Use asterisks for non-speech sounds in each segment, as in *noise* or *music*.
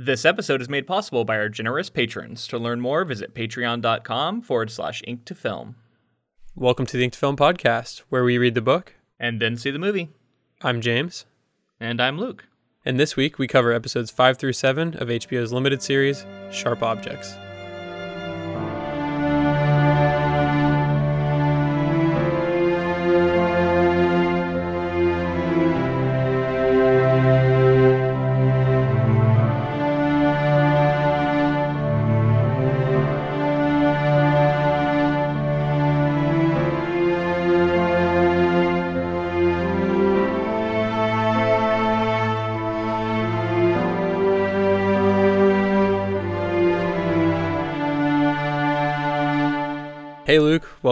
This episode is made possible by our generous patrons. To learn more, visit patreon.com forward slash ink to film. Welcome to the Ink to Film podcast, where we read the book. And then see the movie. I'm James, And I'm Luke. and this week we cover episodes 5 through 7 of HBO's limited series, Sharp Objects.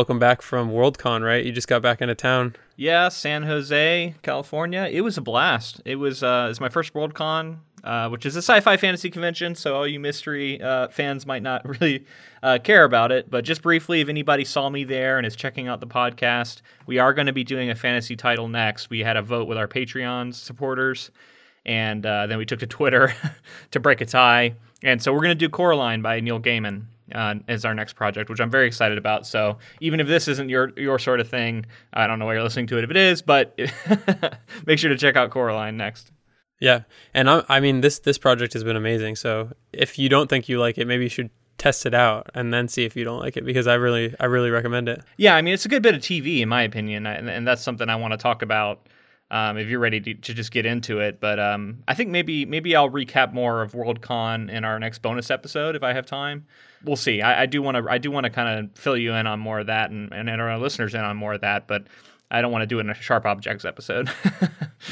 Welcome back from Worldcon, right? You just got back into town. Yeah, San Jose, California. It was a blast. It was uh, it's my first Worldcon, uh, which is a sci-fi fantasy convention. So all you mystery uh, fans might not *laughs* really uh, care about it. But just briefly, if anybody saw me there and is checking out the podcast, we are going to be doing a fantasy title next. We had a vote with our Patreon supporters, and uh, then we took to Twitter *laughs* to break a tie. And so we're going to do Coraline by Neil Gaiman uh, as our next project, which I'm very excited about. So even if this isn't your your sort of thing, I don't know why you're listening to it if it is, but *laughs* make sure to check out Coraline next. Yeah, and I, I mean this this project has been amazing. So if you don't think you like it, maybe you should test it out and then see if you don't like it because I really I really recommend it. Yeah, I mean it's a good bit of TV in my opinion, and, and that's something I want to talk about. Um, if you're ready to, to just get into it, but um, I think maybe maybe I'll recap more of Worldcon in our next bonus episode if I have time. We'll see. I, I do want to I do want to kind of fill you in on more of that and, and our listeners in on more of that, but I don't want to do it in a sharp objects episode. *laughs*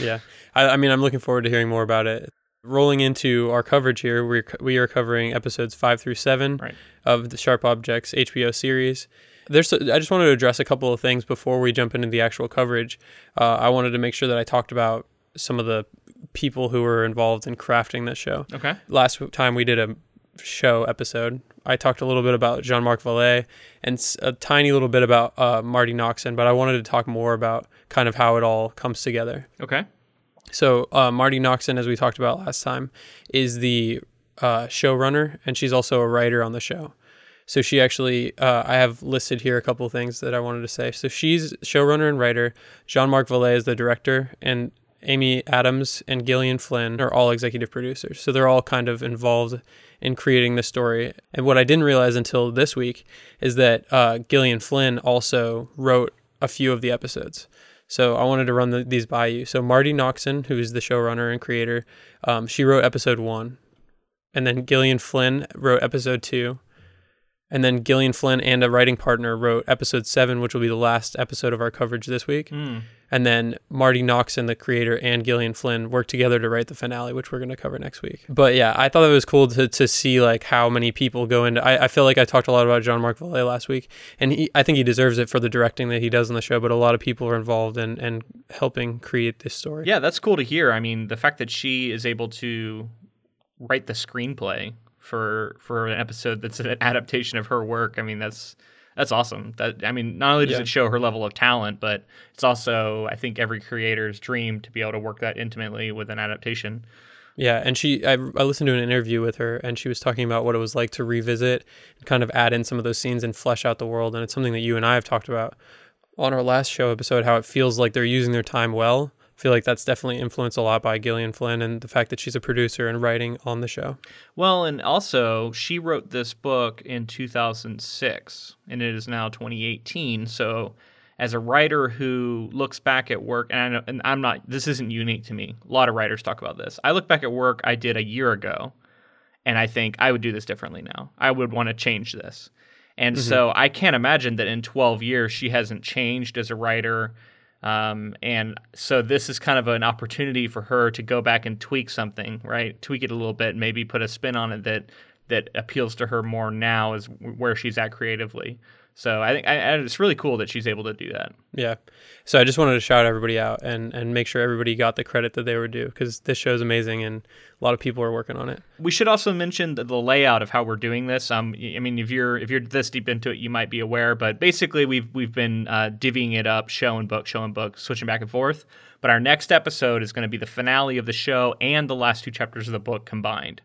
Yeah, I, I mean I'm looking forward to hearing more about it. Rolling into our coverage here, we we are covering episodes five through seven Right. of the Sharp Objects HBO series. There's I just wanted to address a couple of things before we jump into the actual coverage. Uh, I wanted to make sure that I talked about some of the people who were involved in crafting this show. okay. last time we did a show episode, I talked a little bit about Jean Marc Vallée and a tiny little bit about uh, Marty Noxon, but I wanted to talk more about kind of how it all comes together. Okay. So, uh, Marty Noxon, as we talked about last time, is the uh, showrunner, and she's also a writer on the show. So she actually, uh, I have listed here a couple of things that I wanted to say. So she's showrunner and writer. Jean Marc Vallée is the director, and Amy Adams and Gillian Flynn are all executive producers. So they're all kind of involved in creating the story. And what I didn't realize until this week is that uh, Gillian Flynn also wrote a few of the episodes. So I wanted to run the, these by you. So Marty Noxon, who is the showrunner and creator, um, she wrote episode one, and then Gillian Flynn wrote episode two, and then Gillian Flynn and a writing partner wrote episode seven, which will be the last episode of our coverage this week. Hmm. And then Marty Noxon, the creator, and Gillian Flynn worked together to write the finale, which we're going to cover next week. But yeah, I thought it was cool to, to see like how many people go into. I, I feel like I talked a lot about Jean Marc Vallée last week, and he, I think he deserves it for the directing that he does in the show. But a lot of people are involved in and helping create this story. Yeah, that's cool to hear. I mean, the fact that she is able to write the screenplay for for an episode that's an adaptation of her work. I mean, that's that's awesome. That I mean, not only does Yeah. it show her level of talent, but it's also I think every creator's dream to be able to work that intimately with an adaptation. Yeah, and she, I, I listened to an interview with her, and she was talking about what it was like to revisit and kind of add in some of those scenes and flesh out the world. And it's something that you and I have talked about on our last show episode, how it feels like they're using their time well. Feel like that's definitely influenced a lot by Gillian Flynn and the fact that she's a producer and writing on the show. Well, and also she wrote this book in 2006, and it is now 2018. So, as a writer who looks back at work, and, I know, and I'm not, this isn't unique to me. A lot of writers talk about this. I look back at work I did a year ago, and I think I would do this differently now. I would want to change this. And mm-hmm. so I can't imagine that in 12 years she hasn't changed as a writer. Um, and so this is kind of an opportunity for her to go back and tweak something, right? Tweak it a little bit, maybe put a spin on it that that appeals to her more now is where she's at creatively. So I think I, it's really cool that she's able to do that. Yeah. So I just wanted to shout everybody out and, and make sure everybody got the credit that they were due because this show is amazing and a lot of people are working on it. We should also mention the, the layout of how we're doing this. Um, I mean, if you're if you're this deep into it, you might be aware, but basically we've we've been uh, divvying it up, show and book, show and book, switching back and forth. But our next episode is going to be the finale of the show and the last two chapters of the book combined.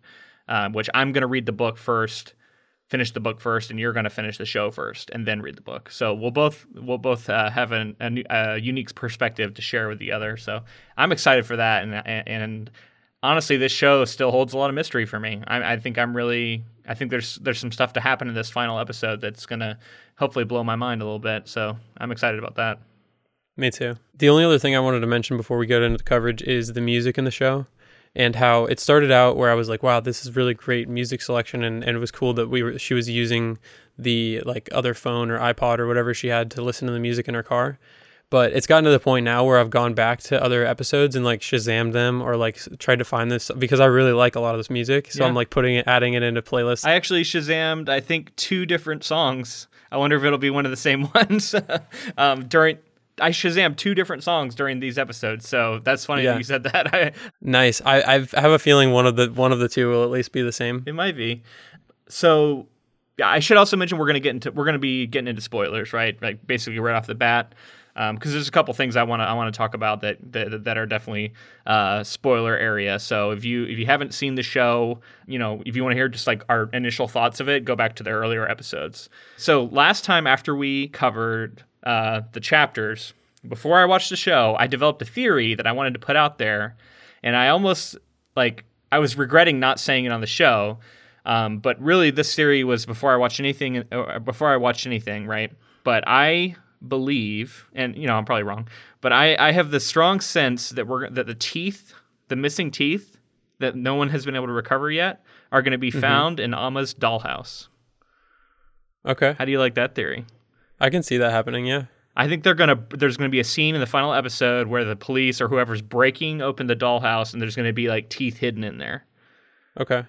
uh, which I'm going to read the book first, finish the book first, and you're going to finish the show first, and then read the book. So we'll both we'll both uh, have an, a, a, unique perspective to share with the other. So I'm excited for that, and and honestly, this show still holds a lot of mystery for me. I, I think I'm really I think there's there's some stuff to happen in this final episode that's going to hopefully blow my mind a little bit. So I'm excited about that. Me too. The only other thing I wanted to mention before we get into the coverage is the music in the show and how it started out where I was like, wow, this is really great music selection. And, and it was cool that we were, she was using the like other phone or iPod or whatever she had to listen to the music in her car. But it's gotten to the point now where I've gone back to other episodes and like Shazammed them or like tried to find this because I really like a lot of this music. So yeah. I'm like putting it, adding it into playlists. I actually Shazammed, I think, two different songs. I wonder if it'll be one of the same *laughs* ones *laughs* um, during I Shazam two different songs during these episodes, so that's funny yeah. that you said that. *laughs* I, nice. I I've, I have a feeling one of the one of the two will at least be the same. It might be. So, yeah, I should also mention we're gonna get into we're gonna be getting into spoilers, right? Like basically right off the bat, because um, there's a couple things I want to I want to talk about that that, that are definitely uh, spoiler area. So if you if you haven't seen the show, you know if you want to hear just like our initial thoughts of it, go back to the earlier episodes. So last time after we covered uh, the chapters, before I watched the show, I developed a theory that I wanted to put out there, and I almost like I was regretting not saying it on the show. Um, but really, this theory was before I watched anything. Uh, before I watched anything, right? But I believe, and you know, I'm probably wrong, but I, I have the strong sense that we're that the teeth, the missing teeth that no one has been able to recover yet, are going to be mm-hmm. found in Amma's dollhouse. Okay. How do you like that theory? I can see that happening. Yeah. I think they're gonna. There's gonna be a scene in the final episode where the police or whoever's breaking open the dollhouse, and there's gonna be like teeth hidden in there. Okay.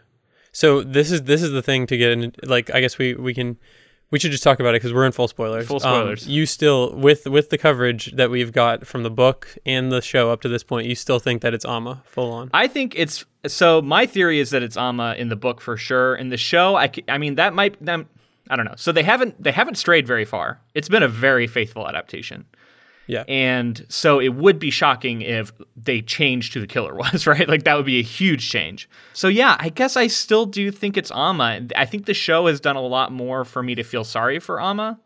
So this is this is the thing to get in. Like, I guess we we can we should just talk about it because we're in full spoilers. Full spoilers. Um, you still with with the coverage that we've got from the book and the show up to this point, you still think that it's Amma full on. I think it's so. My theory is that it's Amma in the book for sure. In the show, I I mean that might that, I don't know. So they haven't they haven't strayed very far. It's been a very faithful adaptation. Yeah. And so it would be shocking if they changed who the killer *laughs* was, right? Like that would be a huge change. So yeah, I guess I still do think it's Amma. I think the show has done a lot more for me to feel sorry for Amma,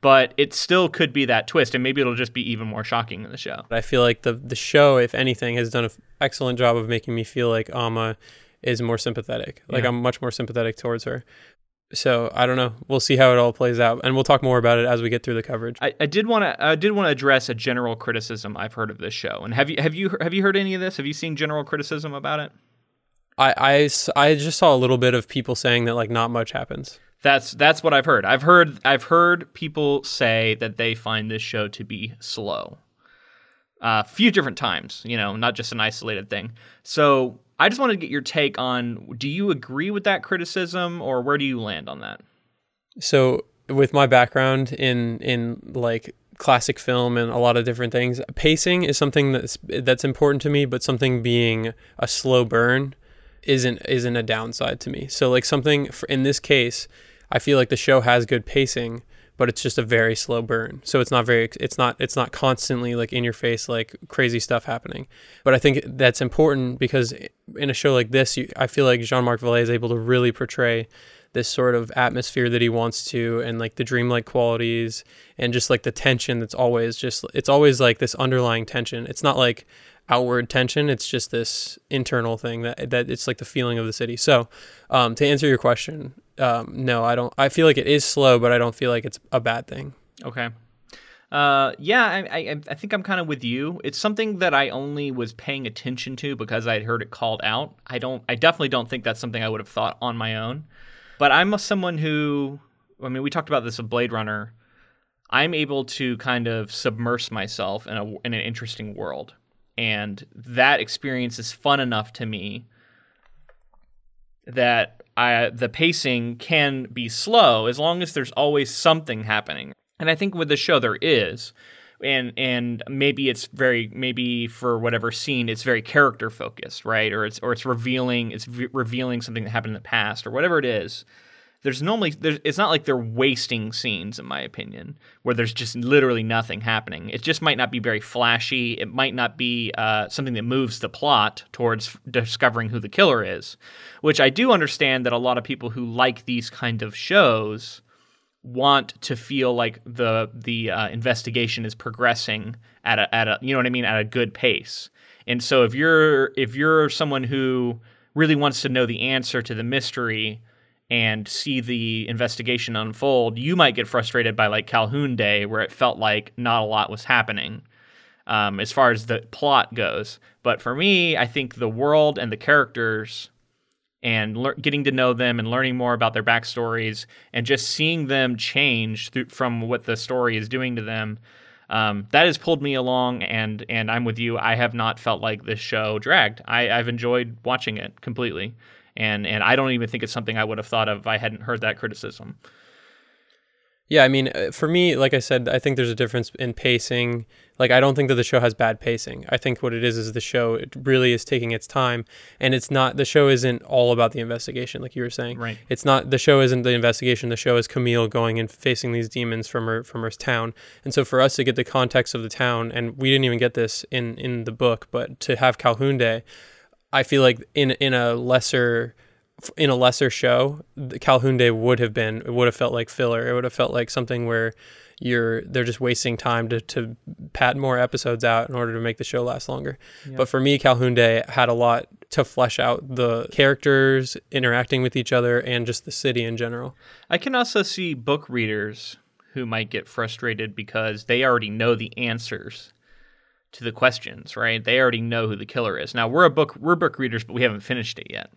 but it still could be that twist and maybe it'll just be even more shocking in the show. I feel like the the show if anything has done an excellent job of making me feel like Amma is more sympathetic. Like yeah. I'm much more sympathetic towards her. So I don't know. We'll see how it all plays out, and we'll talk more about it as we get through the coverage. I, I did want to I did want to address a general criticism I've heard of this show. And have you have you have you heard any of this? Have you seen general criticism about it? I, I, I just saw a little bit of people saying that like not much happens. That's that's what I've heard. I've heard I've heard people say that they find this show to be slow. A uh, few different times, you know, not just an isolated thing. So I just wanted to get your take on do you agree with that criticism or where do you land on that? So, with my background in in like classic film and a lot of different things, pacing is something that's that's important to me, but something being a slow burn isn't isn't a downside to me. So, like something for, in this case, I feel like the show has good pacing, but it's just a very slow burn. So it's not very it's not it's not constantly like in your face like crazy stuff happening. But I think that's important because in a show like this, you, I feel like Jean-Marc Vallée is able to really portray this sort of atmosphere that he wants to and like the dreamlike qualities and just like the tension that's always just it's always like this underlying tension. It's not like outward tension. It's just this internal thing that that it's like the feeling of the city. So, um, to answer your question, um, no, I don't. I feel like it is slow, but I don't feel like it's a bad thing. Okay. Uh, yeah, I, I, I think I'm kind of with you. It's something that I only was paying attention to because I'd heard it called out. I don't. I definitely don't think that's something I would have thought on my own. But I'm someone who. I mean, we talked about this with Blade Runner. I'm able to kind of submerge myself in a in an interesting world and that experience is fun enough to me that I, the pacing can be slow as long as there's always something happening. And I think with the show there is. And and maybe it's very maybe for whatever scene it's very character focused, right? Or it's or it's revealing it's v- revealing something that happened in the past or whatever it is. There's normally there's, it's not like they're wasting scenes in my opinion where there's just literally nothing happening. It just might not be very flashy. It might not be uh, something that moves the plot towards discovering who the killer is which i do understand that a lot of people who like these kind of shows want to feel like the the uh, investigation is progressing at a at a you know what i mean? At a good pace. And so if you're if you're someone who really wants to know the answer to the mystery and see the investigation unfold, you might get frustrated by like Calhoun Day, where it felt like not a lot was happening um, as far as the plot goes. But for me, I think the world and the characters and le- getting to know them and learning more about their backstories and just seeing them change from what the story is doing to them. Um, that has pulled me along, and and I'm with you. I have not felt like this show dragged. I, I've enjoyed watching it completely and and I don't even think it's something I would have thought of if I hadn't heard that criticism. Yeah, I mean, uh, for me, like I said, I think there's a difference in pacing. Like, I don't think that the show has bad pacing. I think what it is is the show it really is taking its time, and it's not the show isn't all about the investigation, like you were saying. Right. It's not the show isn't the investigation. The show is Camille going and facing these demons from her from her town, and so for us to get the context of the town, and we didn't even get this in in the book, but to have Calhoun Day, I feel like in in a lesser in a lesser show, Calhoun Day would have been it would have felt like filler. It would have felt like something where you're they're just wasting time to, to pad more episodes out in order to make the show last longer. Yeah. But for me, Calhoun Day had a lot to flesh out the characters interacting with each other and just the city in general. I can also see book readers who might get frustrated because they already know the answers to the questions, right? They already know who the killer is. Now we're a book we're book readers, but we haven't finished it yet.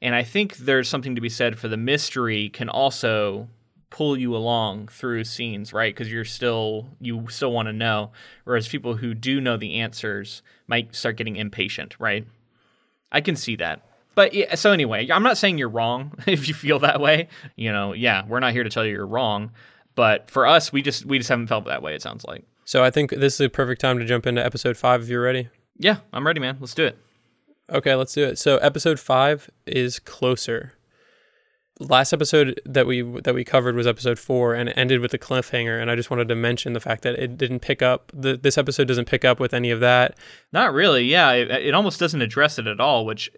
And I think there's something to be said for the mystery can also pull you along through scenes, right? Because you're still you still want to know. Whereas people who do know the answers might start getting impatient, right? I can see that. But yeah, so anyway, I'm not saying you're wrong *laughs* if you feel that way. You know, yeah, we're not here to tell you you're wrong. But for us, we just we just haven't felt that way. It sounds like. So I think this is a perfect time to jump into episode five if you're ready. Yeah, I'm ready, man. Let's do it. Okay, let's do it. So episode five is closer. Last episode that we that we covered was episode four, and it ended with a cliffhanger. And I just wanted to mention the fact that it didn't pick up. The, this episode doesn't pick up with any of that. Not really. Yeah, it, it almost doesn't address it at all, which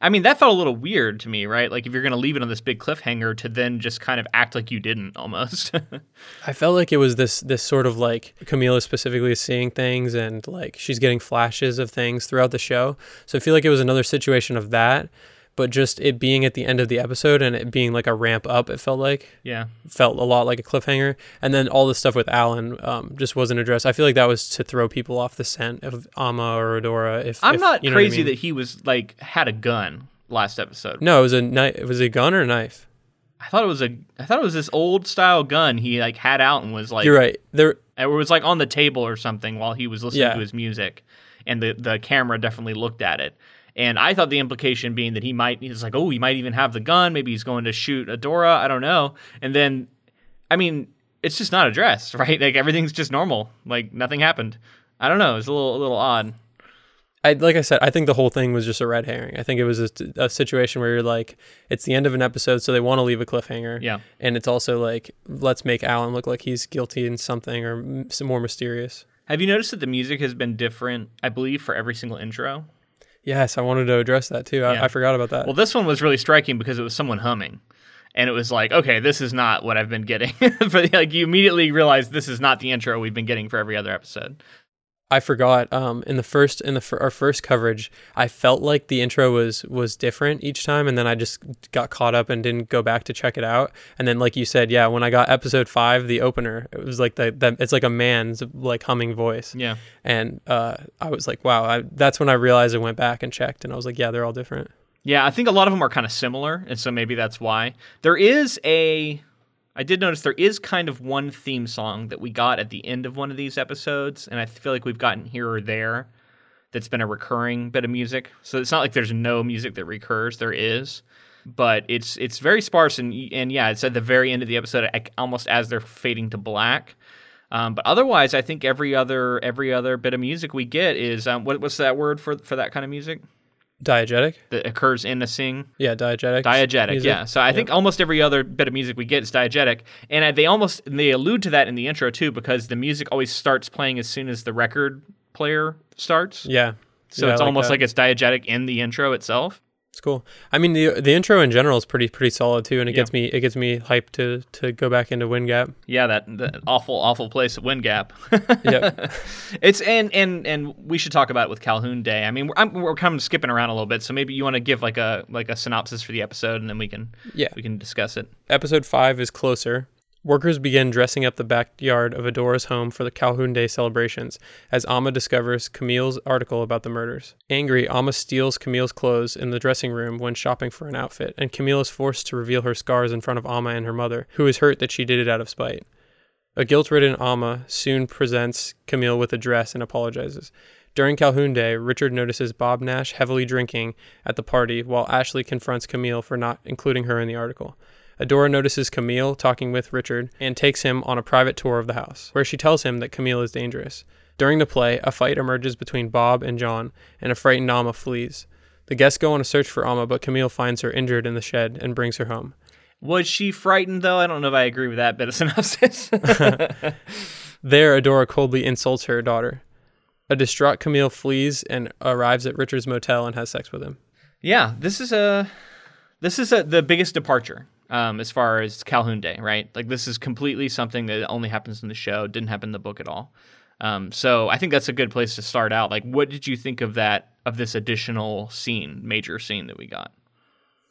I mean, that felt a little weird to me, right? Like if you're going to leave it on this big cliffhanger to then just kind of act like you didn't almost. *laughs* I felt like it was this this sort of like Camille specifically is seeing things and like she's getting flashes of things throughout the show. So I feel like it was another situation of that but just it being at the end of the episode and it being like a ramp up, it felt like. Yeah. Felt a lot like a cliffhanger. And then all the stuff with Alan um, just wasn't addressed. I feel like that was to throw people off the scent of Amma or Adora. If I'm if, not you know crazy I mean. that he was like had a gun last episode. No, it was a knife. It was a gun or a knife. I thought it was a. I thought it was this old style gun he like had out and was like. You're right. There. It was like on the table or something while he was listening yeah. to his music, and the the camera definitely looked at it. And I thought the implication being that he might, he's like, oh, he might even have the gun. Maybe he's going to shoot Adora. I don't know. And then, I mean, it's just not addressed, *laughs* right? Like everything's just normal. Like nothing happened. I don't know. It's a little, a little odd. I, like I said, I think the whole thing was just a red herring. I think it was a, a situation where you're like, it's the end of an episode, so they want to leave a cliffhanger. Yeah. And it's also like, let's make Alan look like he's guilty in something or some more mysterious. Have you noticed that the music has been different, I believe, for every single intro? Yes, I wanted to address that too. I, yeah. I forgot about that. Well, this one was really striking because it was someone humming. And it was like, okay, this is not what I've been getting. *laughs* but like you immediately realize this is not the intro we've been getting for every other episode. I forgot um, in the first in the our first coverage, I felt like the intro was was different each time, and then I just got caught up and didn't go back to check it out. And then, like you said, yeah, when I got episode five, the opener, it was like the, the it's like a man's like humming voice. Yeah, and uh, I was like, wow, I, that's when I realized I went back and checked, and I was like, yeah, they're all different. Yeah, I think a lot of them are kind of similar, and so maybe that's why there is a I did notice there is kind of one theme song that we got at the end of one of these episodes, and I feel like we've gotten here or there that's been a recurring bit of music. So it's not like there's no music that recurs. There is, but it's it's very sparse and and yeah, it's at the very end of the episode, almost as they're fading to black. Um, but otherwise, I think every other every other bit of music we get is um, what, what's that word for for that kind of music? Diegetic? that occurs in a sing. Yeah, diegetic. Diegetic, music. yeah. So I think almost every other bit of music we get is diegetic, and they almost they allude to that in the intro too, because the music always starts playing as soon as the record player starts. Yeah. So Yeah, it's almost that. like it's diegetic in the intro itself. It's cool. I mean the the intro in general is pretty pretty solid too, and it Yeah. gets me it gets me hyped to to go back into Wind Gap. Yeah, that, that awful, awful place at Wind Gap. *laughs* Yeah. *laughs* it's and and and we should talk about it with Calhoun Day. I mean, we're, I'm, we're kind of skipping around a little bit, so maybe you want to give like a like a synopsis for the episode, and then we can Yeah. we can discuss it. Episode 5 is closer. Workers begin dressing up the backyard of Adora's home for the Calhoun Day celebrations as Amma discovers Camille's article about the murders. Angry, Amma steals Camille's clothes in the dressing room when shopping for an outfit, and Camille is forced to reveal her scars in front of Amma and her mother, who is hurt that she did it out of spite. A guilt ridden Amma soon presents Camille with a dress and apologizes. During Calhoun Day, Richard notices Bob Nash heavily drinking at the party while Ashley confronts Camille for not including her in the article. Adora notices Camille talking with Richard and takes him on a private tour of the house, where she tells him that Camille is dangerous. During the play, a fight emerges between Bob and John, and a frightened Amma flees. The guests go on a search for Amma, but Camille finds her injured in the shed and brings her home. Was she frightened though? I don't know if I agree with that bit of *laughs* synopsis. *laughs* There, Adora coldly insults her daughter. A distraught Camille flees and arrives at Richard's motel and has sex with him. yeah, this is a this is a, the biggest departure um, as far as Calhoun Day, right? Like this is completely something that only happens in the show, didn't happen in the book at all. Um, so I think that's a good place to start out. Like, what did you think of that of this additional scene, major scene that we got?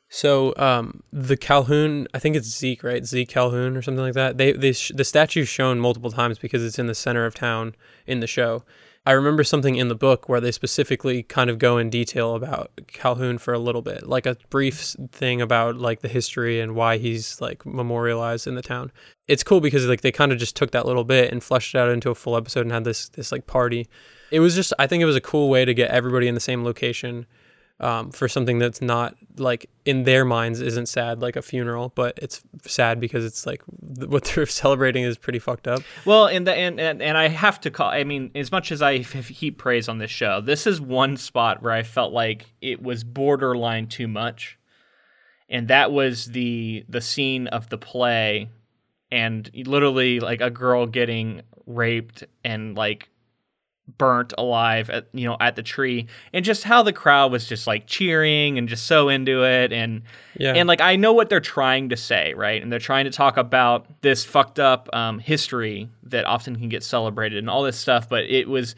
So um, the Calhoun, I think it's Zeke, right? Zeke Calhoun or something like that. They, they sh- the statue's shown multiple times because it's in the center of town in the show. I remember something in the book where they specifically kind of go in detail about Calhoun for a little bit, like a brief thing about like the history and why he's like memorialized in the town. It's cool because like they kind of just took that little bit and fleshed it out into a full episode and had this this like party. It was just I think it was a cool way to get everybody in the same location um, for something that's not like in their minds isn't sad like a funeral, but it's sad because it's like th- what *laughs* they're celebrating is pretty fucked up. Well, and the, and, and and I have to call. I mean, as much as I heap praise on this show, this is one spot where I felt like it was borderline too much, and that was the the scene of the play, and literally like a girl getting raped and like burnt alive at you know at the tree and just how the crowd was just like cheering and just so into it and Yeah. and like I know what they're trying to say, right? And they're trying to talk about this fucked up um, history that often can get celebrated and all this stuff. But it was,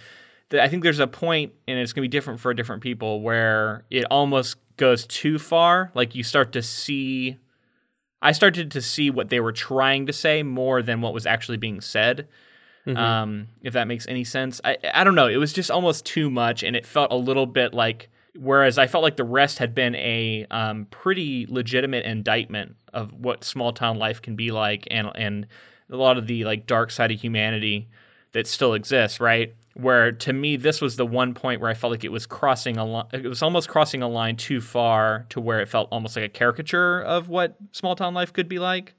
I think there's a point, and it's gonna be different for different people, where it almost goes too far. Like you start to see, I started to see what they were trying to say more than what was actually being said. Mhm. Um, if that makes any sense, I I don't know. It was just almost too much, and it felt a little bit like. Whereas I felt like the rest had been a um, pretty legitimate indictment of what small town life can be like, and and a lot of the like dark side of humanity that still exists, right? Where to me, this was the one point where I felt like it was crossing a line. It was almost crossing a line too far to where it felt almost like a caricature of what small town life could be like.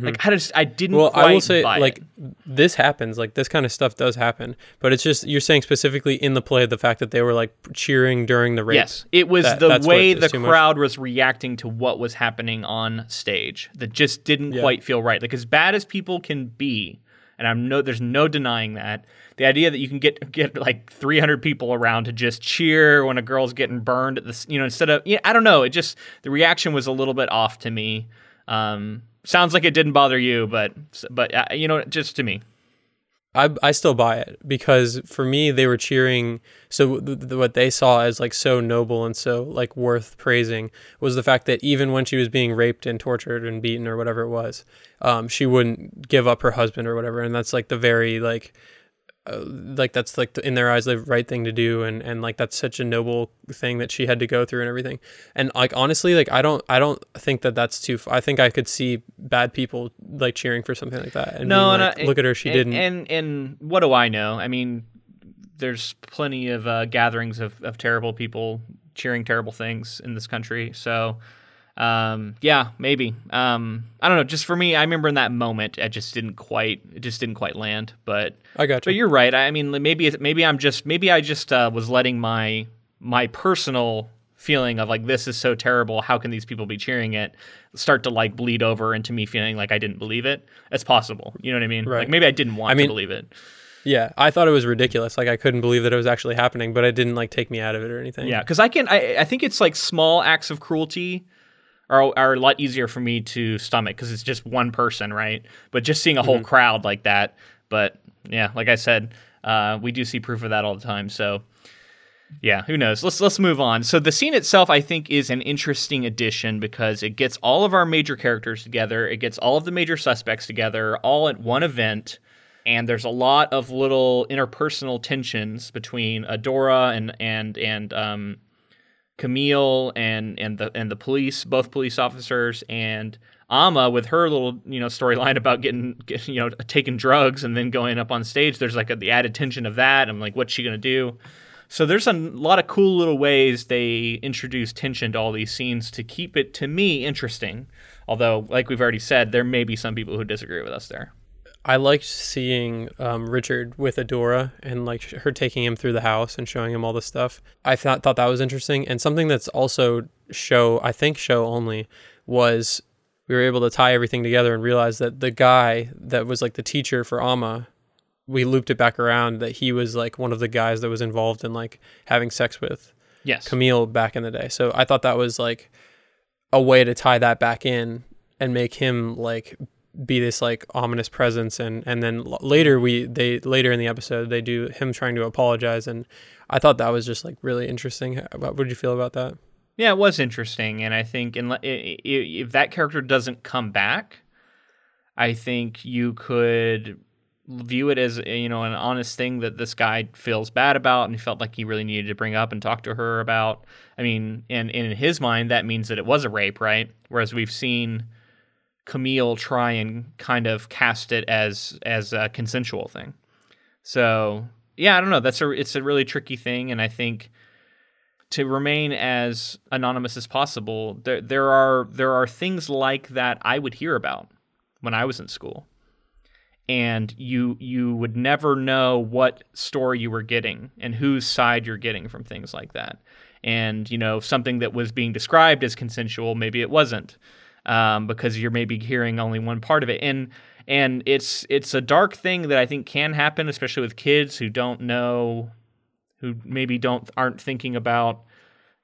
Like I just I didn't. Mm-hmm. well, I will say like it. this happens, like this kind of stuff does happen, but it's just you're saying specifically in the play the fact that they were like cheering during the rape. Yes, it was That- the way the too much. crowd was reacting to what was happening on stage that just didn't Yeah. quite feel right. Like as bad as people can be, and I'm no, there's no denying that. The idea that you can get get like 300 people around to just cheer when a girl's getting burned at this, you know, instead of, yeah, I don't know. It just the reaction was a little bit off to me. Um, sounds like it didn't bother you, but but uh, you know, just to me. I, I still buy it because for me they were cheering so th- th- what they saw as like so noble and so like worth praising was the fact that even when she was being raped and tortured and beaten or whatever it was um, she wouldn't give up her husband or whatever and that's like the very like uh, like that's like the, in their eyes the right thing to do and and like that's such a noble thing that she had to go through and everything and like honestly like i don't i don't think that that's too i think i could see bad people like cheering for something like that and No, being and I- look at her she and, didn't And and what do I know? I mean, there's plenty of uh, gatherings of, of terrible people cheering terrible things in this country. So, um, yeah, maybe. Um, I don't know. Just for me, I remember in that moment, I just didn't quite, it just didn't quite land. But i got you but you're right. I mean, maybe maybe I'm just maybe I just uh, was letting my my personal feeling of like this is so terrible how can these people be cheering it start to like bleed over into me feeling like i didn't believe it it's possible you know what i mean Right. like maybe i didn't want I mean- to believe it Yeah, I thought it was ridiculous. Like I couldn't believe that it was actually happening, but it didn't like take me out of it or anything. yeah because i can I, I think it's like small acts of cruelty are, are a lot easier for me to stomach because it's just one person right but just seeing a whole crowd like that but yeah like i said uh, we do see proof of that all the time so Yeah, who knows? Let's let's move on. So the scene itself, I think, is an interesting addition because it gets all of our major characters together. It gets all of the major suspects together, all at one event, and there's a lot of little interpersonal tensions between Adora and and and um, Camille and and the and the police, both police officers, and Amma with her little you know storyline about getting, getting you know taking drugs and then going up on stage. There's like a, the added tension of that. I'm like, what's she gonna do? So there's a lot of cool little ways they introduce tension to all these scenes to keep it to me interesting. Although, like we've already said, there may be some people who disagree with us there. I liked seeing um, Richard with Adora and like her taking him through the house and showing him all the stuff. I thought thought that was interesting and something that's also show I think show only was we were able to tie everything together and realize that the guy that was like the teacher for Amma we looped it back around that he was like one of the guys that was involved in like having sex with Yes. Camille back in the day. So I thought that was like a way to tie that back in and make him like be this like ominous presence and and then later we they later in the episode they do him trying to apologize and I thought that was just like really interesting. What would you feel about that? Yeah, it was interesting, and I think in, if that character doesn't come back, I think you could view it as you know an honest thing that this guy feels bad about and he felt like he really needed to bring up and talk to her about. I mean, and, and in his mind, that means that it was a rape, right? Whereas we've seen Camille try and kind of cast it as as a consensual thing. So yeah, I don't know. That's a it's a really tricky thing, and I think to remain as anonymous as possible, there there are there are things like that I would hear about when I was in school. And you you would never know what story you were getting and whose side you're getting from things like that. And you know something that was being described as consensual, maybe it wasn't, um, because you're maybe hearing only one part of it. And and it's it's a dark thing that I think can happen, especially with kids who don't know who maybe don't aren't thinking about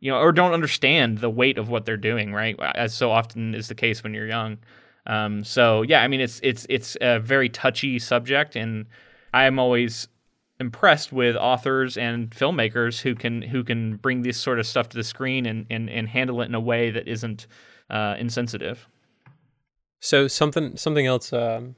you know or don't understand the weight of what they're doing right as so often is the case when you're young um, so yeah i mean it's it's it's a very touchy subject and i'm always impressed with authors and filmmakers who can who can bring this sort of stuff to the screen and and, and handle it in a way that isn't uh, insensitive So something something else um,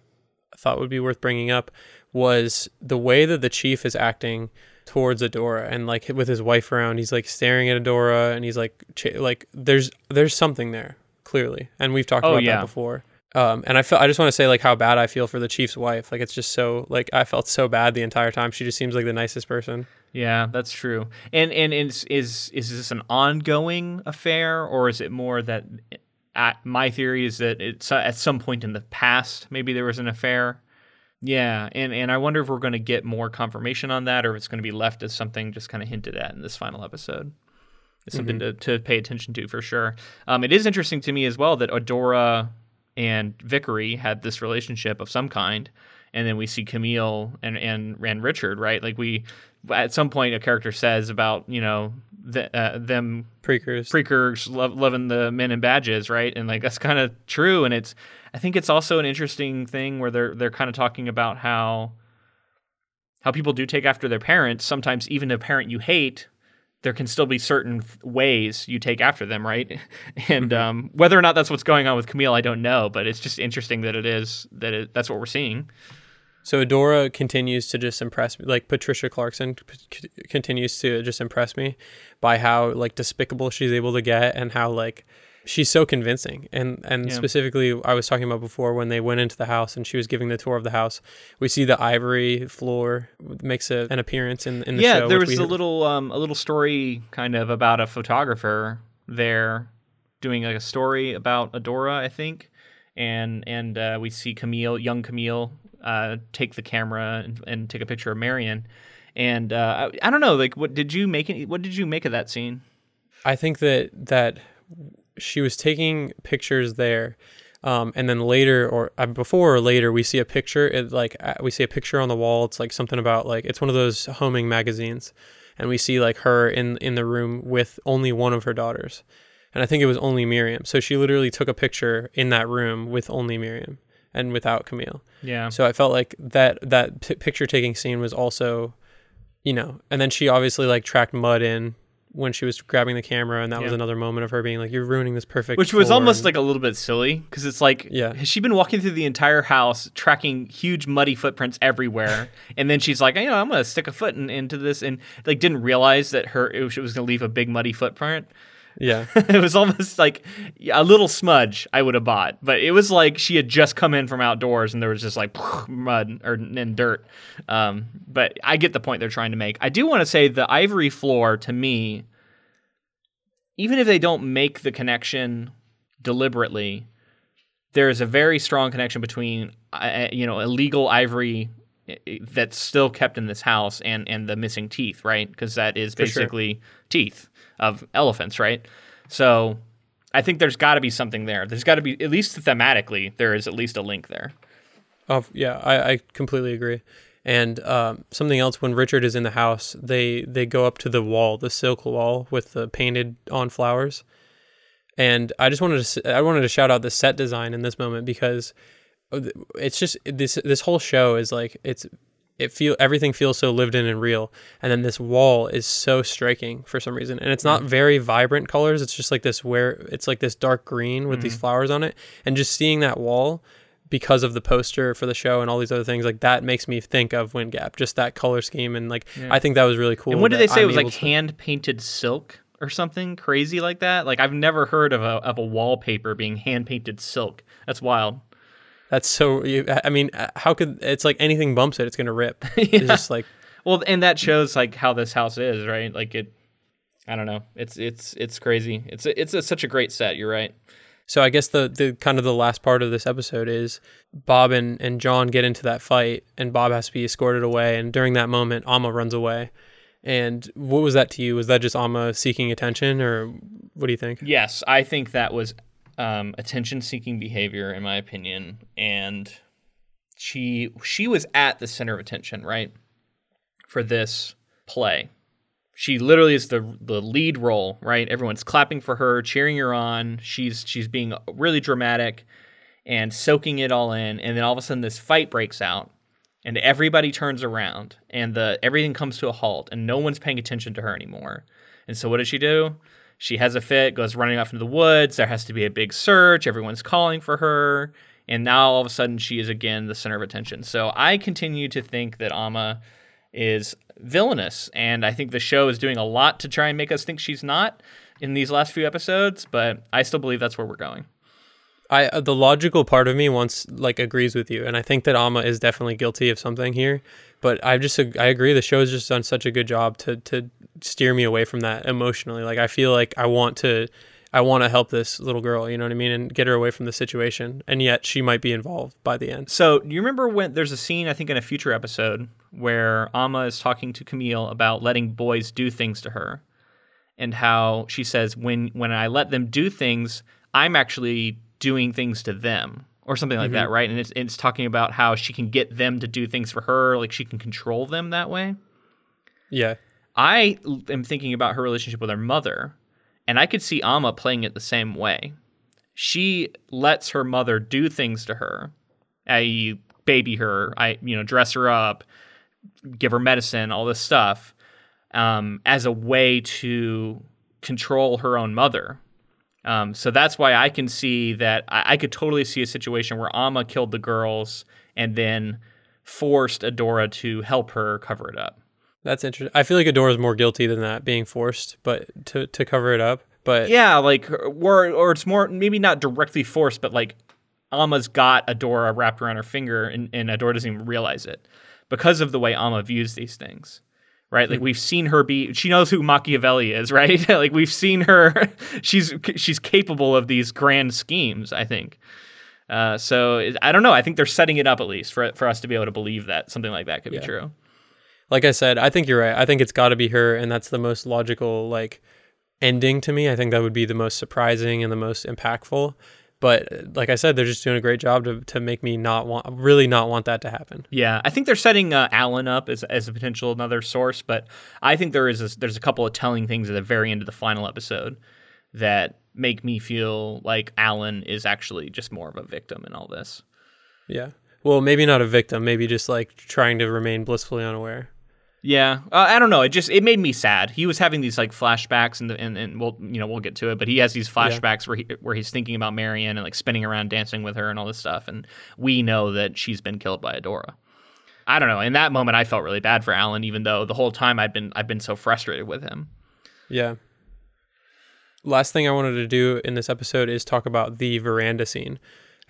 I thought would be worth bringing up was the way that the chief is acting towards Adora and like with his wife around, he's like staring at Adora and he's like ch- like there's there's something there clearly, and we've talked Oh, about yeah. that before. Um, and I feel I just want to say like how bad I feel for the chief's wife. Like it's just so like I felt so bad the entire time. She just seems like the nicest person. Yeah, that's true. And and is is is this an ongoing affair, or is it more that? At, my theory is that it's uh, at some point in the past maybe there was an affair. Yeah, and and I wonder if we're going to get more confirmation on that, or if it's going to be left as something just kind of hinted at in this final episode. It's something to, to pay attention to for sure. Um, it is interesting to me as well that Adora and Vickery had this relationship of some kind, and then we see Camille and and and Richard, right? Like we, at some point, a character says about you know the, uh, them Precurs. Preakers love, loving the men in badges, right? And like that's kind of true. And it's I think it's also an interesting thing where they're they're kind of talking about how how people do take after their parents. Sometimes even a parent you hate, there can still be certain ways you take after them, right? *laughs* And um, whether or not that's what's going on with Camille, I don't know. But it's just interesting that it is that it, that's what we're seeing. So Adora continues to just impress me. Like Patricia Clarkson c- continues to just impress me by how like despicable she's able to get and how like she's so convincing. And and Yeah. specifically, I was talking about before when they went into the house and she was giving the tour of the house. We see the ivory floor makes a, an appearance in in the yeah, show. there was a little um, a little story kind of about a photographer there doing like a story about Adora, I think, and and uh, we see Camille, young Camille, uh, take the camera and, and take a picture of Marian, and uh, I, I don't know, like what did you make? What did you make of that scene? I think that that she was taking pictures there, um, and then later or uh, before or later we see a picture. It like uh, we see a picture on the wall. It's like something about like it's one of those homing magazines, and we see like her in in the room with only one of her daughters, and I think it was only Miriam. So she literally took a picture in that room with only Miriam and without Camille. Yeah. So I felt like that that p- picture taking scene was also, you know, and then she obviously like tracked Mud in when she was grabbing the camera, and that was another moment of her being like, "You're ruining this perfect." Which was floor," almost and- like a little bit silly because it's like, Yeah. has she been walking through the entire house, tracking huge muddy footprints everywhere, *laughs* and then she's like, you know, I'm gonna stick a foot in, into this, and like didn't realize that her it was, it was gonna leave a big muddy footprint. Yeah, *laughs* it was almost like a little smudge I would have bought, but it was like she had just come in from outdoors and there was just like *laughs* mud or and dirt. Um, but I get the point they're trying to make. I do want to say the ivory floor to me, even if they don't make the connection deliberately, there is a very strong connection between uh, you know illegal ivory uh, that's still kept in this house and and the missing teeth, right? Because that is For sure. basically teeth of elephants, right? So I think there's got to be something there. There's got to be at least thematically there is at least a link there. oh yeah, I, I completely agree. And um, something else, when Richard is in the house, they they go up to the wall, the silk wall with the painted on flowers. And I just wanted to I wanted to shout out the set design in this moment because uh, it's just this this whole show is like it's it feel everything feels so lived in and real and then this wall is so striking for some reason and it's not mm. very vibrant colors it's just like this where it's like this dark green with these mm. flowers on it and just seeing that wall because of the poster for the show and all these other things like that makes me think of Wind Gap just that color scheme and like I think that was really cool And what did they say? I'm it was like hand painted silk or something crazy like that. Like I've never heard of a of a wallpaper being hand painted silk. That's wild. That's so you, I mean uh, how could it's like anything bumps it it's gonna rip *laughs* it's just like Well, and that shows like how this house is, right? Like it. I don't know. It's it's it's crazy. It's it's a, such a great set. You're right. So I guess the the kind of the last part of this episode is Bob and, and John get into that fight and Bob has to be escorted away and during that moment Amma runs away. And what was that to you? Was that just Amma seeking attention or what do you think? Yes, I think that was um, attention-seeking behavior, in my opinion, and she she was at the center of attention, right, for this play. She literally is the the lead role, right? Everyone's clapping for her, cheering her on. She's she's being really dramatic and soaking it all in, and then all of a sudden this fight breaks out, and everybody turns around, and the everything comes to a halt, and no one's paying attention to her anymore. And so what does she do? She has a fit, goes running off into the woods. There has to be a big search. Everyone's calling for her. And now all of a sudden she is again the center of attention. So I continue to think that Amma is villainous. And I think the show is doing a lot to try and make us think she's not in these last few episodes, but I still believe that's where we're going. I uh, the logical part of me wants like agrees with you and I think that Amma is definitely guilty of something here, but I just I agree the show has just done such a good job to to steer me away from that emotionally. Like I feel like I want to I want to help this little girl, you know what I mean, and get her away from the situation. And yet she might be involved by the end. So, you remember when there's a scene, I think, in a future episode where Amma is talking to Camille about letting boys do things to her, and how she says, "When when I let them do things, I'm actually doing things to them." Or something like that, right? And it's, it's talking about how she can get them to do things for her, like she can control them that way. Yeah. I am thinking about her relationship with her mother, and I could see Amma playing it the same way. She lets her mother do things to her, i.e., baby her, I you know dress her up, give her medicine, all this stuff, um, as a way to control her own mother. Um, so that's why I can see that I, I could totally see a situation where Amma killed the girls and then forced Adora to help her cover it up. That's interesting. I feel like Adora's more guilty than that, being forced, but to to cover it up. But Yeah, like or or it's more maybe not directly forced, but like Amma's got Adora wrapped around her finger, and, and Adora doesn't even realize it because of the way Alma views these things. Right, like we've seen her be. She knows who Machiavelli is, *laughs* right? *laughs* like we've seen her. *laughs* she's she's capable of these grand schemes. I think. Uh, so I don't know. I think they're setting it up at least for for us to be able to believe that something like that could Yeah. be true. like I said, I think you're right. I think it's got to be her, and that's the most logical like ending to me. I think that would be the most surprising and the most impactful. But uh, like I said, they're just doing a great job to, to make me not want, really not want that to happen. Yeah, I think they're setting uh, Alan up as, as a potential another source, but I think there is a, there's a couple of telling things at the very end of the final episode that make me feel like Alan is actually just more of a victim in all this. Yeah. Well, maybe not a victim, maybe just like trying to remain blissfully unaware. Yeah, uh, I don't know. It just it made me sad. He was having these like flashbacks, and and and we'll you know we'll get to it. But he has these flashbacks yeah. where he where he's thinking about Marian and like spinning around dancing with her and all this stuff. And we know that she's been killed by Adora. I don't know. In that moment, I felt really bad for Alan, even though the whole time I've been I've been so frustrated with him. Yeah. Last thing I wanted to do in this episode is talk about the veranda scene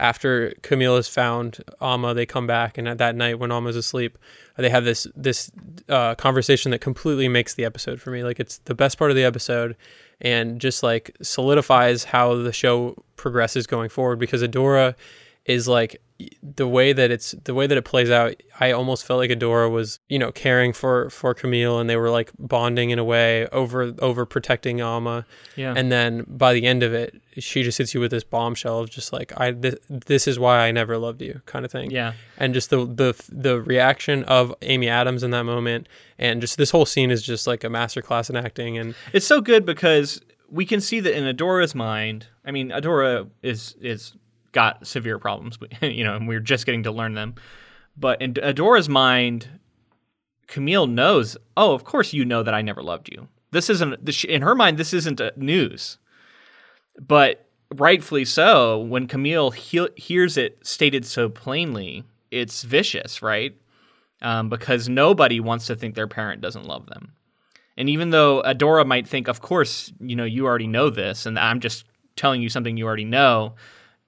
after Camille has found Amma, they come back, and at that night when Amma's asleep, they have this this uh, conversation that completely makes the episode for me. Like it's the best part of the episode, and just like solidifies how the show progresses going forward. Because Adora is like the way that it's the way that it plays out i almost felt like adora was you know caring for for camille and they were like bonding in a way over over protecting amma yeah. And then by the end of it she just hits you with this bombshell of just like i this, this is why i never loved you kind of thing. Yeah. And just the the the reaction of amy adams in that moment and just this whole scene is just like a masterclass in acting and it's so good because we can see that in adora's mind i mean adora is is got severe problems, *laughs* you know, and we're just getting to learn them. But in Adora's mind, Camille knows, oh, of course you know that I never loved you. This isn't, in her mind, this isn't news. But rightfully so, when Camille he- hears it stated so plainly, it's vicious, right? Um, because nobody wants to think their parent doesn't love them. And even though Adora might think, of course, you know, you already know this, and I'm just telling you something you already know,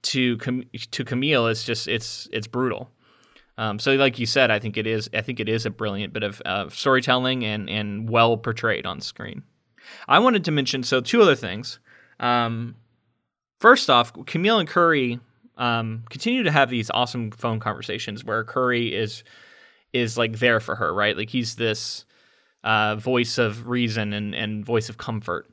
to Cam- to Camille is just it's it's brutal. Um, so, like you said, I think it is. I think it is a brilliant bit of uh, storytelling and and well portrayed on screen. I wanted to mention so two other things. Um, first off, Camille and Curry um, continue to have these awesome phone conversations where Curry is is like there for her, right? Like he's this uh, voice of reason and and voice of comfort.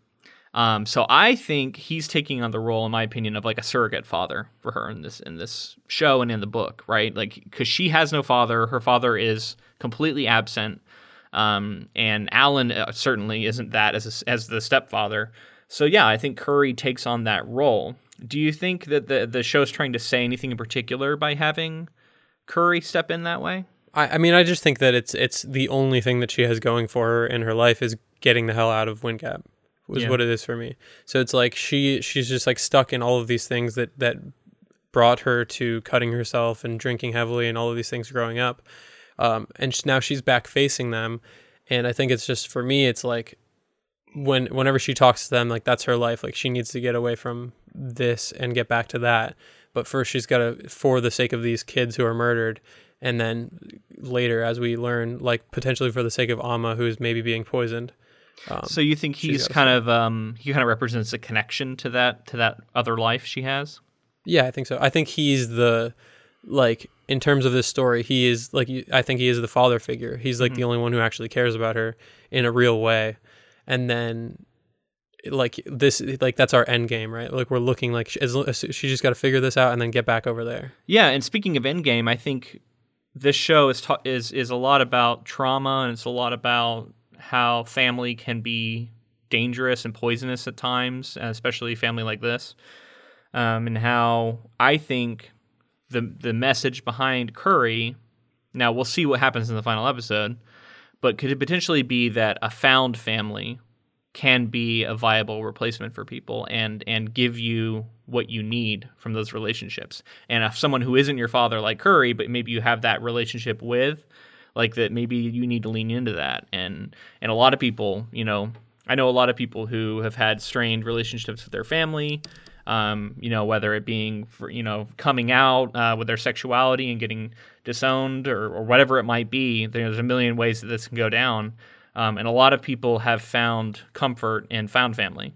Um, so I think he's taking on the role, in my opinion, of like a surrogate father for her in this in this show and in the book, right? Like because she has no father, her father is completely absent, um, and Alan uh, certainly isn't that as a, as the stepfather. So yeah, I think Curry takes on that role. Do you think that the the show's trying to say anything in particular by having Curry step in that way? I, I mean, I just think that it's it's the only thing that she has going for her in her life is getting the hell out of Wind Gap was yeah. what it is for me. So it's like she she's just like stuck in all of these things that that brought her to cutting herself and drinking heavily and all of these things growing up. Um, and now she's back facing them, and I think it's just for me, it's like when whenever she talks to them, like that's her life. Like she needs to get away from this and get back to that. But first, she's got to, for the sake of these kids who are murdered, and then later, as we learn, like potentially for the sake of Amma, who's maybe being poisoned. Um, so you think he's kind of um, he kind of represents a connection to that to that other life she has? Yeah, I think so. I think he's the like in terms of this story, he is like I think he is the father figure. He's like mm-hmm. the only one who actually cares about her in a real way. And then like this like that's our end game right like we're looking like she, she just got to figure this out and then get back over there yeah and speaking of end game i think this show is ta- is is a lot about trauma and it's a lot about how family can be dangerous and poisonous at times, especially family like this, um, and how I think the the message behind Curry. Now we'll see what happens in the final episode, but could it potentially be that a found family can be a viable replacement for people and and give you what you need from those relationships. And if someone who isn't your father like Curry, but maybe you have that relationship with, like that maybe you need to lean into that. And and a lot of people you know i know a lot of people who have had strained relationships with their family um, you know whether it being for, you know coming out uh, with their sexuality and getting disowned or, or whatever it might be there's a million ways that this can go down. Um, and a lot of people have found comfort and found family.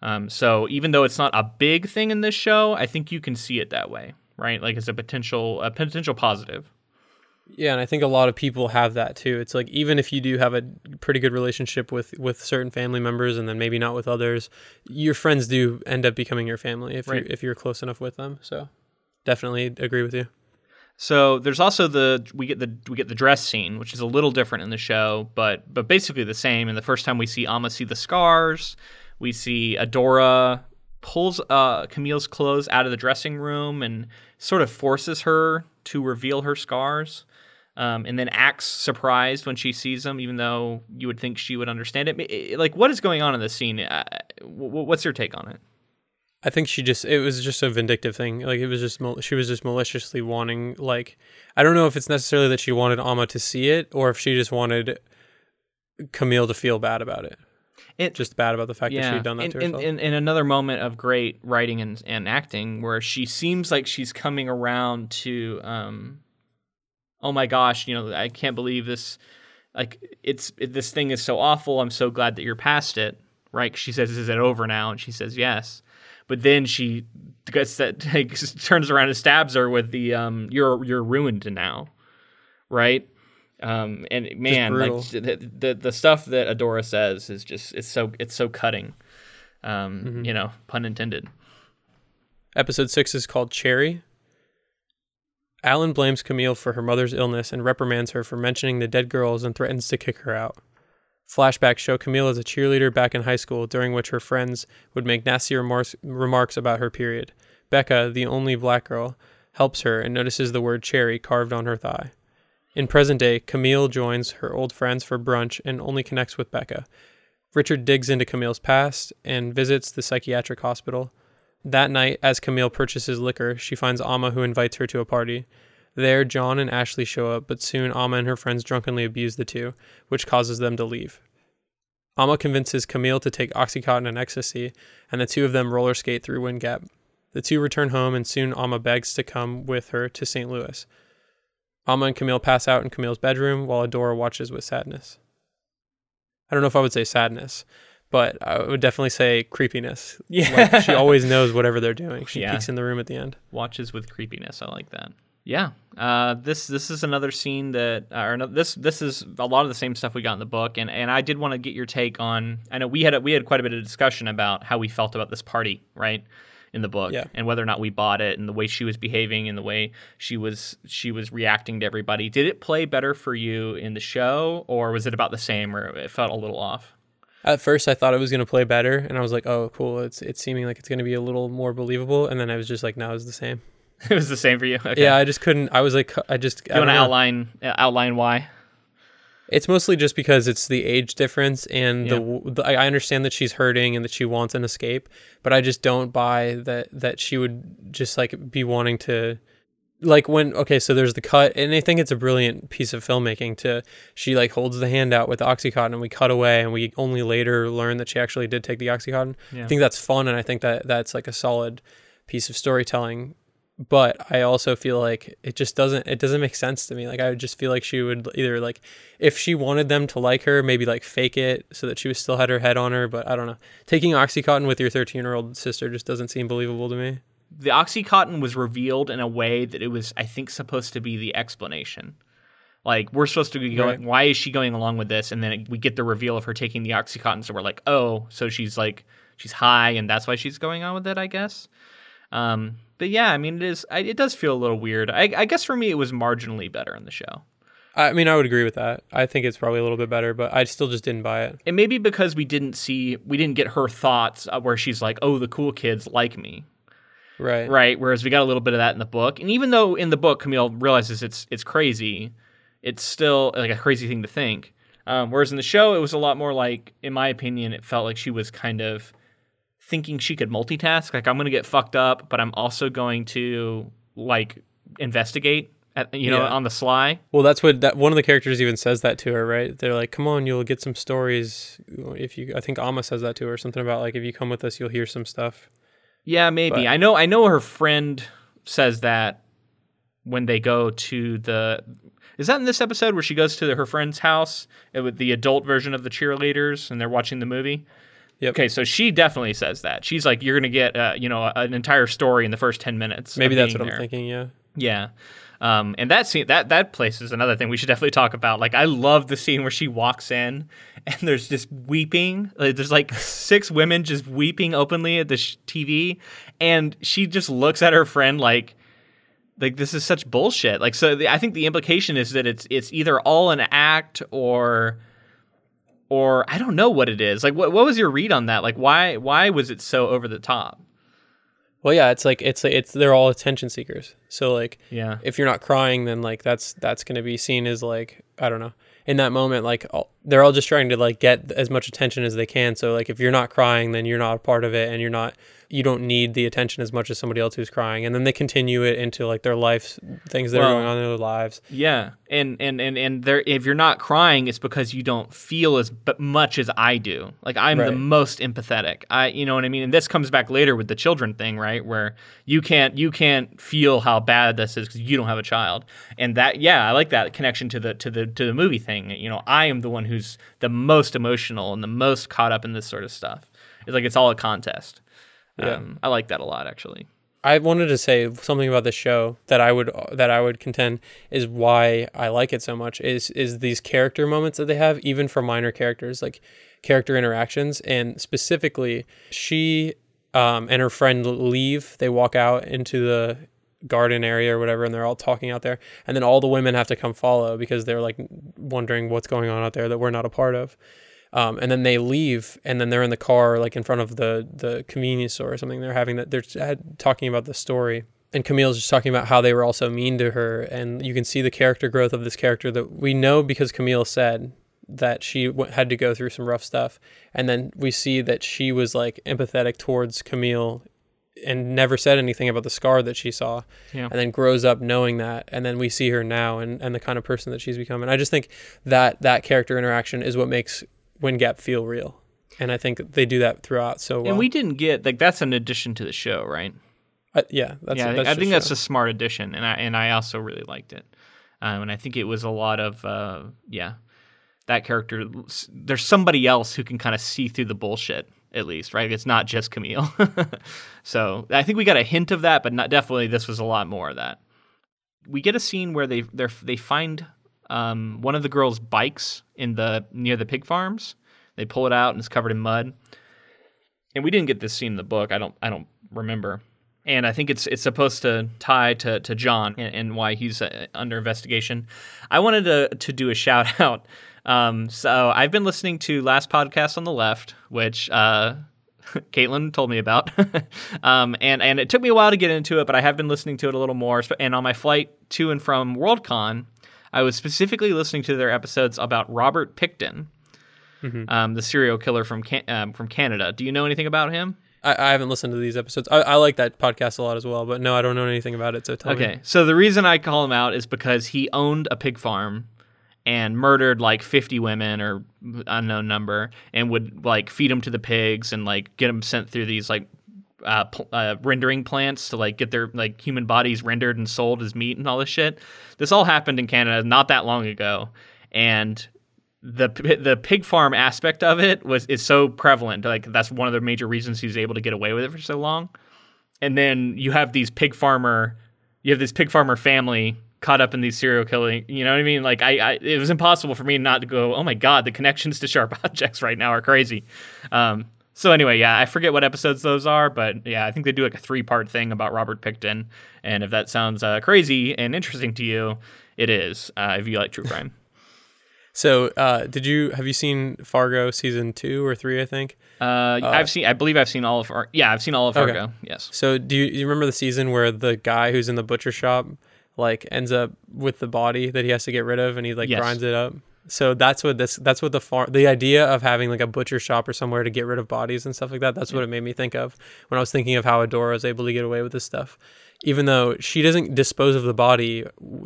Um, so even though it's not a big thing in this show i think you can see it that way right? Like as a potential a potential positive Yeah, and I think a lot of people have that too. It's like even if you do have a pretty good relationship with with certain family members and then maybe not with others, your friends do end up becoming your family if Right. you if you're close enough with them. So, definitely agree with you. So there's also the we get the we get the dress scene, which is a little different in the show, but but basically the same. And the first time we see Amma see the scars, we see Adora pulls uh, Camille's clothes out of the dressing room and sort of forces her to reveal her scars, um, and then acts surprised when she sees him, even though you would think she would understand it. It- Like, what is going on in this scene? Uh, wh- wh- what's your take on it? I think she just it was just a vindictive thing. Like it was just she was just maliciously wanting like I don't know if it's necessarily that she wanted Amma to see it or if she just wanted Camille to feel bad about it. It Just bad about the fact that she'd done that in, to herself. in, in another moment of great writing and, and acting where she seems like she's coming around to um oh my gosh you know i can't believe this like it's it, this thing is so awful. I'm so glad that you're past it right? She says is it over now? And she says yes. But then she gets that *laughs* like, turns around and stabs her with the um you're you're ruined now right? Um and man like the, the the stuff that adora says is just it's so it's so cutting um Mm-hmm. you know pun intended. Episode 6 is called Cherry. Alan blames Camille for her mother's illness and reprimands her for mentioning the dead girls and threatens to kick her out. Flashbacks show Camille as a cheerleader back in high school, during which her friends would make nasty remarks, remarks about her period. Becca, the only black girl, helps her and notices the word cherry carved on her thigh. In present day, Camille joins her old friends for brunch and only connects with Becca. Richard digs into Camille's past and visits the psychiatric hospital. That night, as Camille purchases liquor, she finds Amma who invites her to a party. There, John and Ashley show up, but soon Amma and her friends drunkenly abuse the two, which causes them to leave. Amma convinces Camille to take Oxycontin and ecstasy, and the two of them roller skate through Wind Gap. The two return home, and soon Amma begs to come with her to St. Louis. Amma and Camille pass out in Camille's bedroom while Adora watches with sadness. I don't know if I would say sadness, but I would definitely say creepiness. Yeah. Like she always knows whatever they're doing. She Yeah. peeks in the room at the end. watches with creepiness. I like that. Yeah. Uh, this this is another scene that, uh, or no, this this is a lot of the same stuff we got in the book, and, and I did want to get your take on. I know we had a, we had quite a bit of discussion about how we felt about this party, right, in the book, Yeah. and whether or not we bought it, and the way she was behaving, and the way she was she was reacting to everybody. Did it play better for you in the show, or was it about the same, or it felt a little off? At first, I thought it was going to play better, and I was like, "Oh, cool! It's it's seeming like it's going to be a little more believable." And then I was just like, "No, it's the same." *laughs* it was the same for you. Okay. Yeah, I just couldn't. I was like, I just. I You want to outline uh, outline why? It's mostly just because it's the age difference, and the, the I I understand that she's hurting and that she wants an escape, but I just don't buy that that she would just like be wanting to, like when okay, so there's the cut, and I think it's a brilliant piece of filmmaking. To she like holds the hand out with the oxycontin, and we cut away, and we only later learn that she actually did take the oxycontin. Yeah. I think that's fun, and I think that that's like a solid piece of storytelling but I also feel like it just doesn't it doesn't make sense to me. Like I would just feel like she would either like if she wanted them to like her, maybe like fake it so that she was still had her head on her, but I don't know. Taking oxycontin with your 13-year-old sister just doesn't seem believable to me. The oxycontin was revealed in a way that it was i think supposed to be the explanation. Like we're supposed to be going Right. why is she going along with this? And then we get the reveal of her taking the oxycontin. So we're like oh so she's like she's high and that's why she's going on with it i guess. Um but yeah i mean it is I, it does feel a little weird. I, I guess for me it was marginally better in the show. I mean, I would agree with that. I think it's probably a little bit better, but I still just didn't buy it. and maybe because we didn't see we didn't get her thoughts where she's like oh the cool kids like me Right. right? Whereas we got a little bit of that in the book, and even though in the book Camille realizes it's it's crazy, it's still like a crazy thing to think. Um, whereas in the show, it was a lot more like, in my opinion, it felt like she was kind of thinking she could multitask. Like I'm going to get fucked up, but I'm also going to like investigate, at, you know, Yeah. on the sly. Well, that's what that one of the characters even says that to her, right? They're like, "Come on, you'll get some stories if you." I think Amma says that to her, something about like if you come with us, you'll hear some stuff. Yeah, maybe. But- I know. I know her friend says that when they go to the. Is that in this episode where she goes to her friend's house with the adult version of the cheerleaders and they're watching the movie? Yep. Okay, so she definitely says that. She's like, "You're gonna get, uh, you know, an entire story in the first ten minutes." Maybe that's what I'm thinking. Yeah. Yeah. Um, and that scene, that that place is another thing we should definitely talk about. Like, I love the scene where she walks in and there's just weeping. Like, there's like six women just weeping openly at the sh- TV, and she just looks at her friend like, like this is such bullshit. Like, so the, I think the implication is that it's it's either all an act or or I don't know what it is. Like, what what was your read on that? Like, why why was it so over the top? Well, yeah, it's like it's it's they're all attention seekers. So like, Yeah. if you're not crying, then like that's that's going to be seen as like I don't know. In that moment, like all, they're all just trying to like get as much attention as they can. So like, if you're not crying, then you're not a part of it, and you're not you don't need the attention as much as somebody else who's crying. And then they continue it into like their life things that Well- are going on in their lives. Yeah, and and and and there, if you're not crying, it's because you don't feel as b- much as I do. Like I'm the most empathetic. I, you know what I mean. And this comes back later with the children thing, right? Where you can't you can't feel how bad this is because you don't have a child. And that, yeah, I like that connection to the to the to the movie thing. You know, I am the one who's the most emotional and the most caught up in this sort of stuff. It's like it's all a contest. Yeah. Um, I like that a lot, actually. I wanted to say something about this show that I would that I would contend is why I like it so much is is these character moments that they have even for minor characters like character interactions and specifically she um, and her friend leave they walk out into the garden area or whatever and they're all talking out there and then all the women have to come follow because they're like wondering what's going on out there that we're not a part of um, and then they leave and then they're in the car like in front of the the convenience store or something. They're having that they're talking about the story. And Camille's just talking about how they were also mean to her. And you can see the character growth of this character that we know because Camille said that she w- had to go through some rough stuff. And then we see that she was like empathetic towards Camille and never said anything about the scar that she saw. Yeah. and then grows up knowing that. And then we see her now and, and the kind of person that she's become. And i just think that that character interaction is what makes wind gap feel real and i think they do that throughout so well And we didn't get like that's an addition to the show, right? I- yeah that's yeah, I think, that's I think that's a smart addition, and I and I also really liked it. Um, and I think it was a lot of uh, yeah, that character. There's somebody else who can kind of see through the bullshit at least, right? It's not just Camille. *laughs* so I think we got a hint of that, but not definitely. This was a lot more of that. We get a scene where they they they find um, one of the girls' bikes in the near the pig farms. They pull it out and it's covered in mud. And we didn't get this scene in the book. I don't I don't remember and I think it's it's supposed to tie to, to John and, and why he's uh, under investigation. I wanted to to do a *laughs* shout out. Um, so I've been listening to Last Podcast on the Left, which uh, *laughs* Caitlin told me about, *laughs* um, and and it took me a while to get into it, but I have been listening to it a little more. And on my flight to and from WorldCon, I was specifically listening to their episodes about Robert Pickton, um, the serial killer from Can- um, from Canada. Do you know anything about him? I, I haven't listened to these episodes I, I like that podcast a lot as well but no i don't know anything about it so tell Okay, me so the reason I call him out is because he owned a pig farm and murdered like 50 women or unknown number and would like feed them to the pigs and like get them sent through these like uh, pl- uh, rendering plants to like get their like human bodies rendered and sold as meat and all this shit. This all happened in Canada not that long ago, and the the pig farm aspect of it was is so prevalent. Like that's one of the major reasons he's able to get away with it for so long. And then you have these pig farmer, you have this pig farmer family caught up in these serial killing. You know what I mean? Like I, I it was impossible for me not to go, oh my god, the connections to sharp *laughs* objects right now are crazy. Um, so anyway, yeah, I forget what episodes those are, but yeah, I think they do like a three part thing about Robert Pickton. And if that sounds uh, crazy and interesting to you, it is. Uh, if you like true crime. *laughs* so uh, did you have you seen fargo season two or three i think Uh, I've seen. I believe I've seen all of. Ar- yeah, I've seen all of Okay. Fargo. Yes. So do you, you remember the season where the guy who's in the butcher shop like ends up with the body that he has to get rid of and he like Yes. grinds it up? So that's what this that's what the farm the idea of having like a butcher shop or somewhere to get rid of bodies and stuff like that. That's what it made me think of when I was thinking of how Adora is able to get away with this stuff, even though she doesn't dispose of the body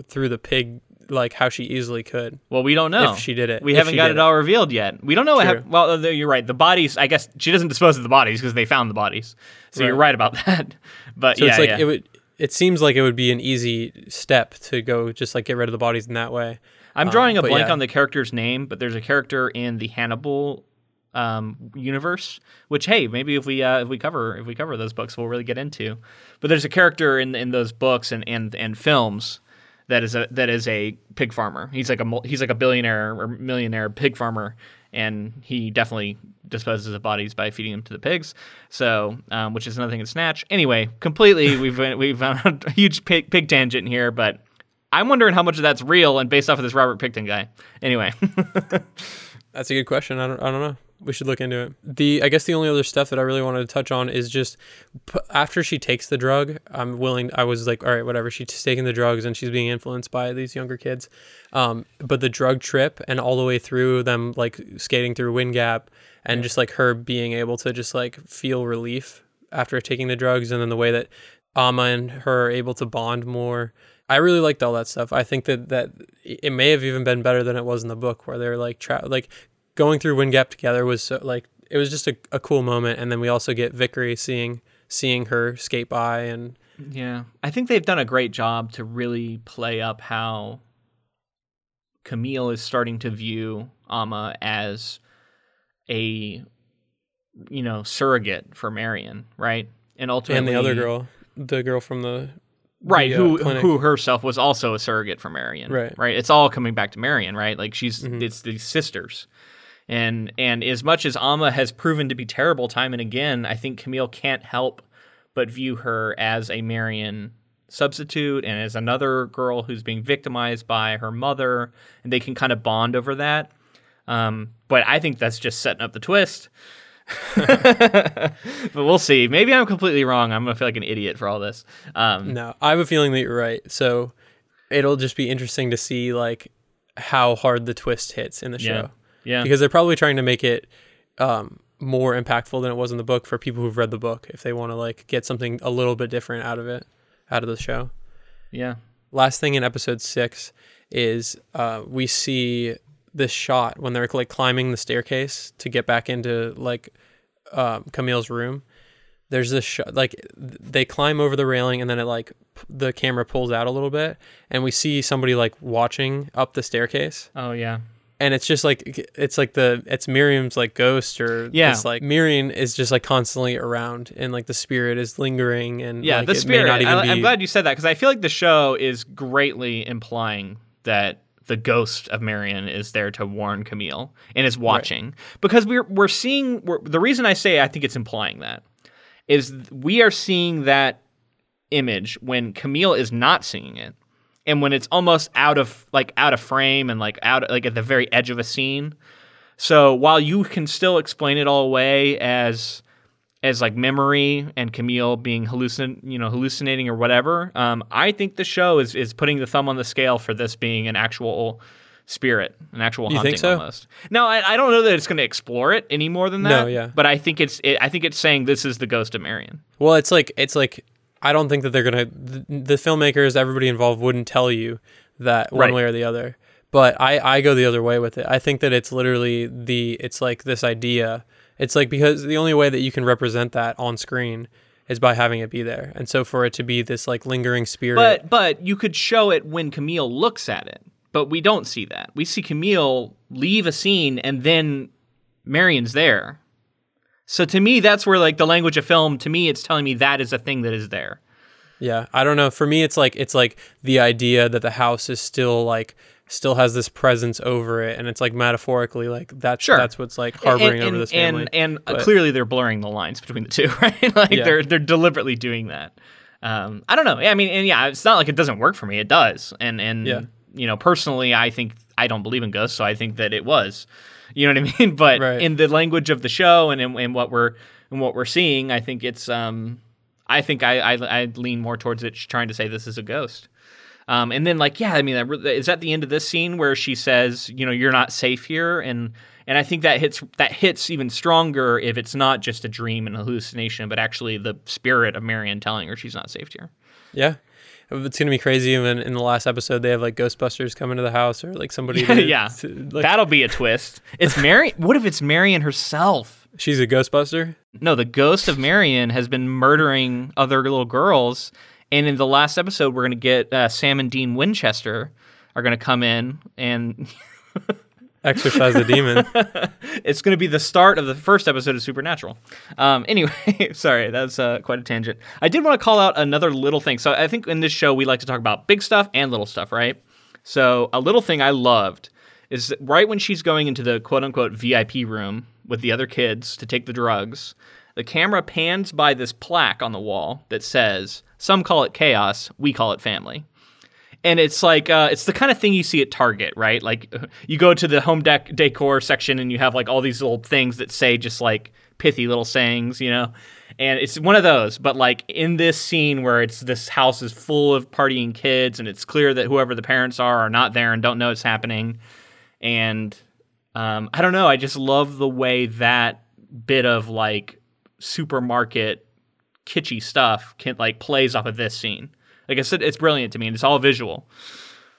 through the pig like how she easily could Well, we don't know if she did it. We haven't got it all revealed yet. We don't know. How, well, uh, you're right. The bodies. I guess she doesn't dispose of the bodies because they found the bodies. So you're Right. right about *laughs* that. But So yeah, it's like yeah. it would. It seems like it would be an easy step to go just like get rid of the bodies in that way. I'm um, drawing a blank yeah. on the character's name, but there's a character in the Hannibal um, universe. Which hey, maybe if we uh, if we cover if we cover those books, we'll really get into. But there's a character in in those books and and and films that is a that is a pig farmer. He's like a he's like a billionaire or millionaire pig farmer, and he definitely disposes of bodies by feeding them to the pigs. So, um, which is another thing in Snatch. Anyway, completely *laughs* we've we've found a huge pig, pig tangent here, but I'm wondering how much of that's real and based off of this Robert Pickton guy. Anyway, *laughs* That's a good question. I don't, I don't know. We should look into it. The I guess the only other stuff that I really wanted to touch on is just p- after she takes the drug, I'm willing. I was like, all right, whatever. She's taking the drugs and she's being influenced by these younger kids. Um, but the drug trip and all the way through them like skating through Wind Gap and just like her being able to just like feel relief after taking the drugs and then the way that Amma and her are able to bond more. I really liked all that stuff. I think that that it may have even been better than it was in the book, where they're like tra- like going through Wind Gap together was so, like it was just a, a cool moment. And then we also get Vickery seeing seeing her skate by and yeah, I think they've done a great job to really play up how Camille is starting to view Amma as a you know surrogate for Marian, right? And ultimately, and the other girl, the girl from the right the, uh, who clinic. who herself was also a surrogate for Marian Right. right it's all coming back to Marian right like she's Mhm. it's these sisters and and as much as Amma has proven to be terrible time and again I think Camille can't help but view her as a Marian substitute and as another girl who's being victimized by her mother and they can kind of bond over that um, but I think that's just setting up the twist *laughs* but we'll see maybe I'm completely wrong I'm gonna feel like an idiot for all this um, No, I have a feeling that you're right. So it'll just be interesting to see like how hard the twist hits in the Yeah. show yeah because they're probably trying to make it um, more impactful than it was in the book for people who've read the book if they want to like get something a little bit different out of it out of the show. yeah last thing in episode six is uh, we see this shot when they're like climbing the staircase to get back into like um, Camille's room. There's this shot like they climb over the railing and then it like p- the camera pulls out a little bit and we see somebody like watching up the staircase Oh yeah. and it's just like it's like the it's Miriam's like ghost or Yeah. it's like Miriam is just like constantly around and like the spirit is lingering and Yeah, like, the spirit. not even I, be I'm glad you said that because I feel like the show is greatly implying that the ghost of Marian is there to warn Camille and is watching because we're we're seeing we're, the reason I say I think it's implying that is we are seeing that image when Camille is not seeing it and when it's almost out of like out of frame and like out like at the very edge of a scene. So while you can still explain it all away as as like memory and Camille being hallucin you know hallucinating or whatever, um, I think the show is is putting the thumb on the scale for this being an actual spirit, an actual You haunting think so? almost. No, I, I don't know that it's going to explore it any more than that. No, yeah. But I think it's it, I think it's saying this is the ghost of Marian. Well, it's like it's like I don't think that they're gonna the, the filmmakers, everybody involved wouldn't tell you that one Right. way or the other. But I I go the other way with it. I think that it's literally the it's like this idea. It's like because the only way that you can represent that on screen is by having it be there. And so for it to be this like lingering spirit, But but you could show it when Camille looks at it. But we don't see that. We see Camille leave a scene and then Marian's there. So to me that's where like the language of film to me it's telling me that is a thing that is there. Yeah, I don't know. For me, it's like it's like the idea that the house is still like still has this presence over it, and it's like metaphorically like that's Sure. that's what's like harboring and, over this family. And, and uh, clearly they're blurring the lines between the two, *laughs* right? like Yeah. they're they're deliberately doing that. Um, I don't know. Yeah, I mean, and yeah, it's not like it doesn't work for me. It does. And and Yeah. you know, personally, I think I don't believe in ghosts, so I think that it was. You know what I *laughs* mean? But Right. in the language of the show and in, in what we're in what we're seeing, I think it's um, I think I I, I lean more towards it trying to say this is a ghost. Um, and then like yeah, I mean, is that the end of this scene where she says, you know, you're not safe here, and and I think that hits that hits even stronger if it's not just a dream and hallucination, but actually the spirit of Marian telling her she's not safe here. Yeah. It's gonna be crazy when in the last episode they have like Ghostbusters come into the house or like somebody. *laughs* to- yeah, to- like, that'll be a twist. It's *laughs* Marian. what if it's Marian herself? she's a Ghostbuster. No, the ghost of Marian has been murdering other little girls. And in the last episode, we're going to get uh, Sam and Dean Winchester are going to come in and *laughs* Exorcise the demon. *laughs* it's going to be the start of the first episode of Supernatural. Um, anyway, *laughs* sorry, that's uh, quite a tangent. I did want to call out another little thing. So I think in this show we like to talk about big stuff and little stuff, right? So a little thing I loved is that right when she's going into the quote unquote VIP room with the other kids to take the drugs, the camera pans by this plaque on the wall that says, "Some call it chaos, we call it family." and it's like uh, it's the kind of thing you see at Target, right? Like you go to the home decor section and you have like all these little things that say just like pithy little sayings, you know. And it's one of those, but like in this scene where it's this house is full of partying kids, and it's clear that whoever the parents are are not there and don't know it's happening. And um, I don't know, I just love the way that bit of like supermarket kitschy stuff can like plays off of this scene. Like I said, it's brilliant to me, and it's all visual.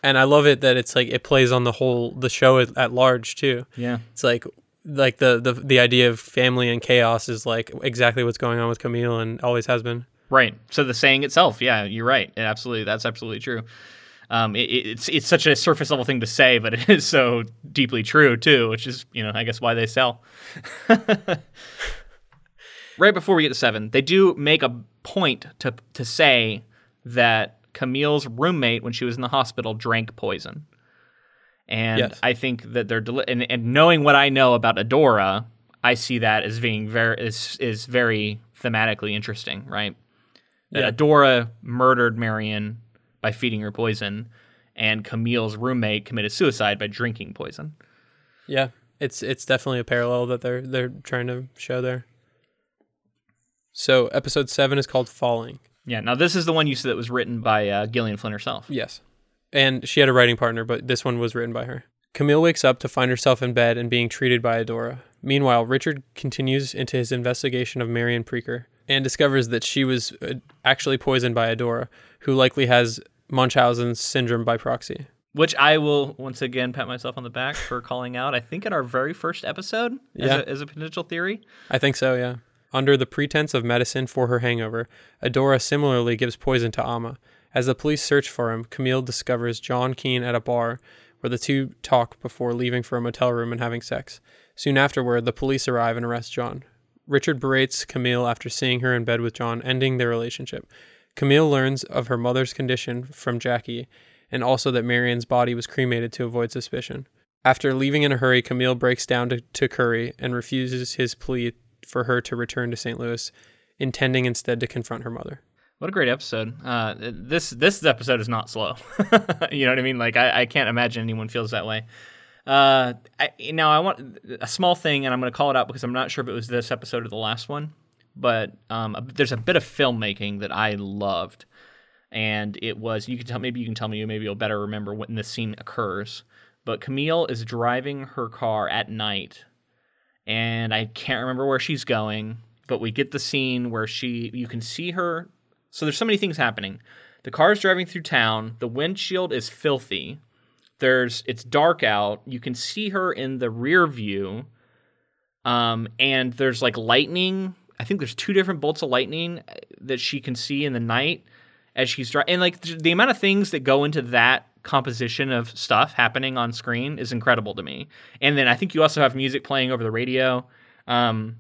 And I love it that it's like it plays on the whole the show at, at large too. Yeah, It's like like the, the the idea of family and chaos is like exactly what's going on with Camille and always has been. right. So the saying itself, yeah, you're right. It absolutely, that's absolutely true. Um, it, it's it's such a surface level thing to say, but it is so deeply true too, which is you know I guess why they sell. *laughs* right before we get to seven, they do make a point to to say that Camille's roommate, when she was in the hospital, drank poison. And Yes. I think that they're deli- and, and knowing what I know about Adora, I see that as being very is is very thematically interesting, right? That Yeah. Adora murdered Marian by feeding her poison, and Camille's roommate committed suicide by drinking poison. Yeah, it's it's definitely a parallel that they're they're trying to show there. So episode seven is called Falling. Yeah. Now this is the one you said that was written by uh, Gillian Flynn herself. Yes. And she had a writing partner, but this one was written by her. Camille wakes up to find herself in bed and being treated by Adora. Meanwhile, Richard continues into his investigation of Marian Preaker and discovers that she was uh, actually poisoned by Adora, who likely has Munchausen's syndrome by proxy. Which I will once again pat myself on the back for calling out. I think in our very first episode as, Yeah. a, as a potential theory. I think so, yeah. Under the pretense of medicine for her hangover, Adora similarly gives poison to Amma. As the police search for him, Camille discovers John Keane at a bar where the two talk before leaving for a motel room and having sex. Soon afterward, the police arrive and arrest John. Richard berates Camille after seeing her in bed with John, ending their relationship. Camille learns of her mother's condition from Jackie and also that Marian's body was cremated to avoid suspicion. After leaving in a hurry, Camille breaks down to, to Curry and refuses his plea for her to return to St. Louis, intending instead to confront her mother. What a great episode! Uh, this this episode is not slow. *laughs* you know what I mean? Like I, I can't imagine anyone feels that way. Uh, I, now I want a small thing, and I'm going to call it out because I'm not sure if it was this episode or the last one. But um, there's a bit of filmmaking that I loved, and it was you can tell maybe you can tell me maybe you'll better remember when this scene occurs. But Camille is driving her car at night, and I can't remember where she's going. But we get the scene where she you can see her so there's so many things happening. The car is driving through town. The windshield is filthy. There's it's dark out. You can see her in the rear view. Um, and there's like lightning. I think there's two different bolts of lightning uh, that she can see in the night as she's driving. And like the amount of things that go into that composition of stuff happening on screen is incredible to me. And then I think you also have music playing over the radio. Um,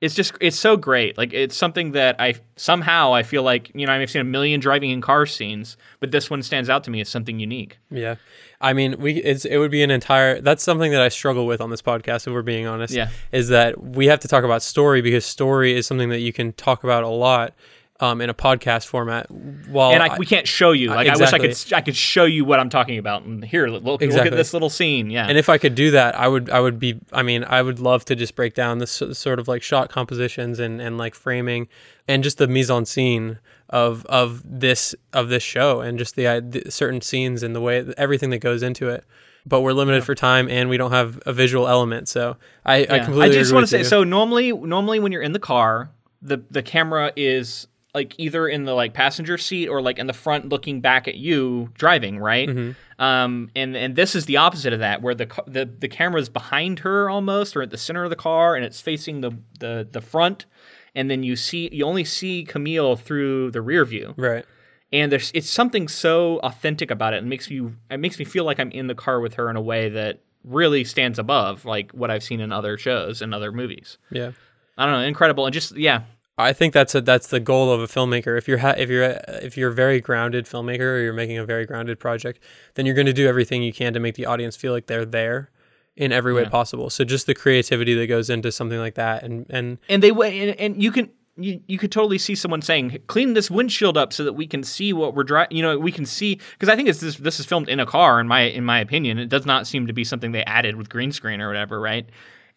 it's just it's so great. Like it's something that I somehow I feel like you know I've seen a million driving in car scenes, but this one stands out to me as something unique. Yeah. I mean, we it's it would be an entire that's something that I struggle with on this podcast if we're being honest. Yeah. Is that we have to talk about story because story is something that you can talk about a lot um, in a podcast format. While and I, we can't show you. Like I wish I could I could show you what I'm talking about. And here, look, look at this little scene. Yeah. And if I could do that, I would I would be I mean, I would love to just break down this sort of like shot compositions and and like framing and just the mise en scene of of this of this show and just the, uh, the certain scenes and the way everything that goes into it. But we're limited for time and we don't have a visual element. So I, I completely I just want to say you. so normally normally when you're in the car, the the camera is like either in the like passenger seat or like in the front looking back at you driving, right? Mm-hmm. Um and and this is the opposite of that where the the the camera's behind her almost or at the center of the car and it's facing the the the front and then you see you only see Camille through the rear view Right. and there's it's something so authentic about it. and makes you it makes me feel like I'm in the car with her in a way that really stands above like what I've seen in other shows and other movies. Yeah. I don't know, incredible, and just yeah, I think that's a that's the goal of a filmmaker. If you're ha- if you're a, if you're a very grounded filmmaker or you're making a very grounded project, then you're going to do everything you can to make the audience feel like they're there in every way possible. So just the creativity that goes into something like that, and and and they and, and you can you, you could totally see someone saying clean this windshield up so that we can see what we're driving you know we can see because i think it's this this is filmed in a car in my in my opinion it does not seem to be something they added with green screen or whatever right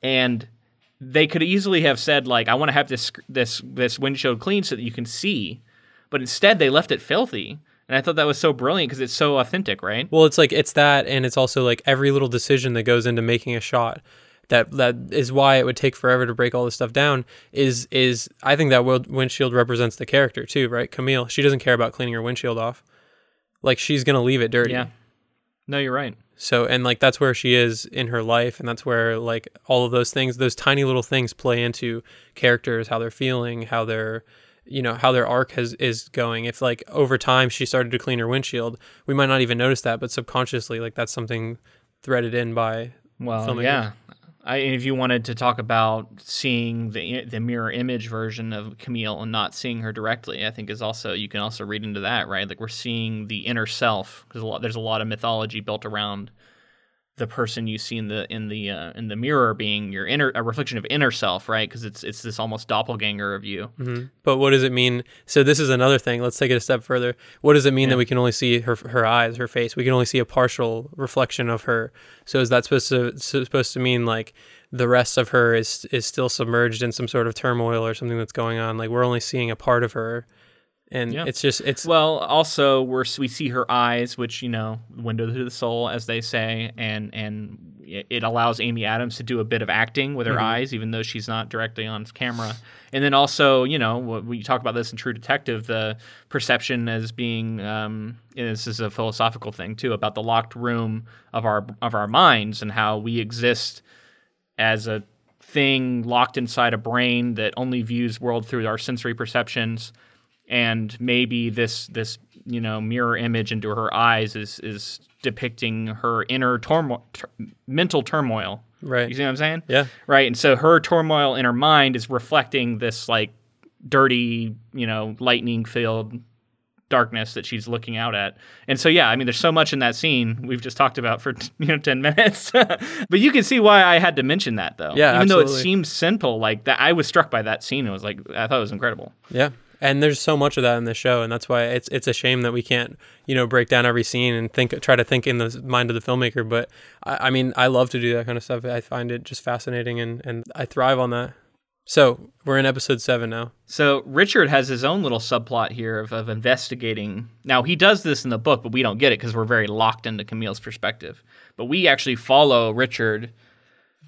and they could easily have said like i want to have this this this windshield clean so that you can see but instead they left it filthy and i thought that was so brilliant because it's so authentic right well, it's like it's that, and it's also like every little decision that goes into making a shot. That that is why it would take forever to break all this stuff down. Is is I think that wind- windshield represents the character too, right? Camille, she doesn't care about cleaning her windshield off. Like she's gonna leave it dirty. yeah no you're right So and like that's where she is in her life and that's where like all of those things those tiny little things play into characters how they're feeling how they're you know how their arc has is going if like over time she started to clean her windshield we might not even notice that but subconsciously like that's something threaded in by Well, filmmakers. yeah. I, if you wanted to talk about seeing the the mirror image version of Camille and not seeing her directly, I think is also you can also read into that, right? Like we're seeing the inner self because there's a lot of mythology built around the person you see in the in the uh, in the mirror being your inner a reflection of inner self, right? Because it's it's this almost doppelganger of you. hmm But what does it mean? So this is another thing. Let's take it a step further. What does it mean Yeah. that we can only see her her eyes, her face? We can only see a partial reflection of her. So is that supposed to supposed to mean like the rest of her is is still submerged in some sort of turmoil or something that's going on? Like we're only seeing a part of her, and Yeah. it's just it's Well, also we're we see her eyes, which you know, window to the soul, as they say, and and it allows Amy Adams to do a bit of acting with her Mhm. eyes, even though she's not directly on camera. And then also, you know, you talk about this in True Detective, the perception as being um, this is a philosophical thing too about the locked room of our of our minds and how we exist as a thing locked inside a brain that only views world through our sensory perceptions and maybe this this you know mirror image into her eyes is is depicting her inner turmoil tur- mental turmoil. Right. you see what i'm saying? Yeah. right and so her turmoil in her mind is reflecting this like dirty you know lightning filled darkness that she's looking out at. And so yeah i mean there's so much in that scene we've just talked about for *laughs* you know 10 minutes. *laughs* But you can see why i had to mention that though. Yeah, even though it seems simple like that i was struck by that scene. It was like i thought it was incredible. Yeah. And there's so much of that in the show, and that's why it's it's a shame that we can't, you know, break down every scene and think try to think in the mind of the filmmaker. But I, I mean, I love to do that kind of stuff. I find it just fascinating, and and I thrive on that. So we're in episode seven now. So Richard has his own little subplot here of, of investigating. Now he does this in the book, but we don't get it because we're very locked into Camille's perspective. But we actually follow Richard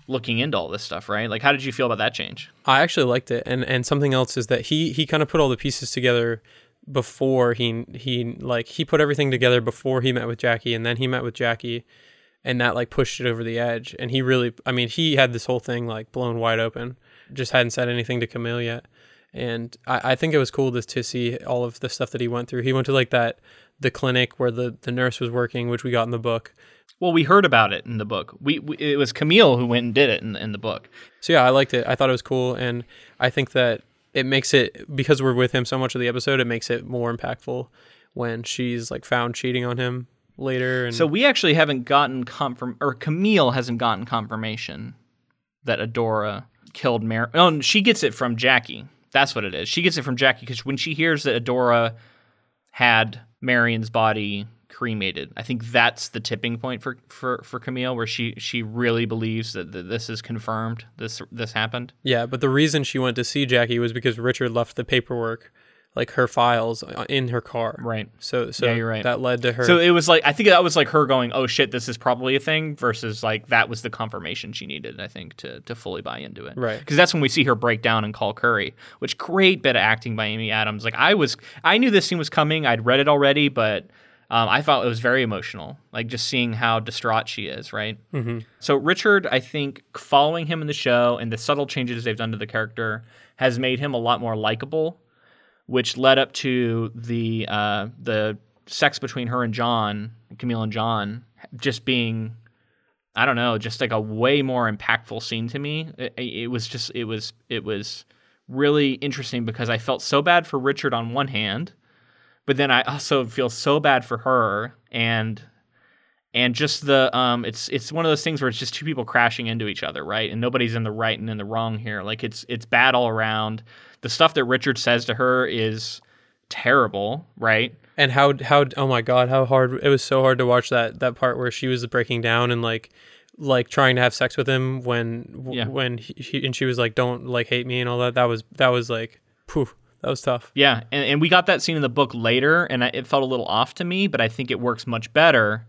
looking into all this stuff, right? Like, how did you feel about that change? I actually liked it, and and something else is that he he kind of put all the pieces together before he he like he put everything together before he met with Jackie, and then he met with Jackie, and that like pushed it over the edge. And he really, I mean, he had this whole thing like blown wide open. Just hadn't said anything to Camille yet, and I, I think it was cool to to see all of the stuff that he went through. He went to like that the clinic where the the nurse was working, which we got in the book. Well, we heard about it in the book. We, we it was Camille who went and did it in, in the book. So yeah, I liked it. I thought it was cool, and I think that it makes it because we're with him so much of the episode. It makes it more impactful when she's like found cheating on him later. And So we actually haven't gotten confirm, or Camille hasn't gotten confirmation that Adora killed Mar. Oh, she gets it from Jackie. That's what it is. She gets it from Jackie because when she hears that Adora had Marian's body cremated, I think that's the tipping point for for for Camille, where she she really believes that, that this is confirmed. This this happened. yeah, but the reason she went to see Jackie was because Richard left the paperwork, like her files, uh, in her car. Right. So so Yeah, you're right. that led to her. So it was like I think that was like her going, "Oh shit, this is probably a thing," versus like that was the confirmation she needed. I think to to fully buy into it, Right. Because that's when we see her break down and call Curry, which great bit of acting by Amy Adams. Like I was, I knew this scene was coming. I'd read it already, but um, I thought it was very emotional. Like just seeing how distraught she is, right? Mhm. So Richard, I think, following him in the show and the subtle changes they've done to the character has made him a lot more likable, which led up to the uh, the sex between her and John, Camille and John, just being I don't know, just like a way more impactful scene to me. It, it was just it was it was really interesting because I felt so bad for Richard on one hand, but then I also feel so bad for her and and just the um it's it's one of those things where it's just two people crashing into each other, right? And nobody's in the right and in the wrong here. Like it's it's bad all around. The stuff that Richard says to her is terrible, right? And how how oh my god, how hard it was so hard to watch that that part where she was breaking down and like like trying to have sex with him when Yeah. when he, he and she was like don't like hate me and all that. That was that was like poof, that was tough. Yeah, and, and we got that scene in the book later, and I, it felt a little off to me, but I think it works much better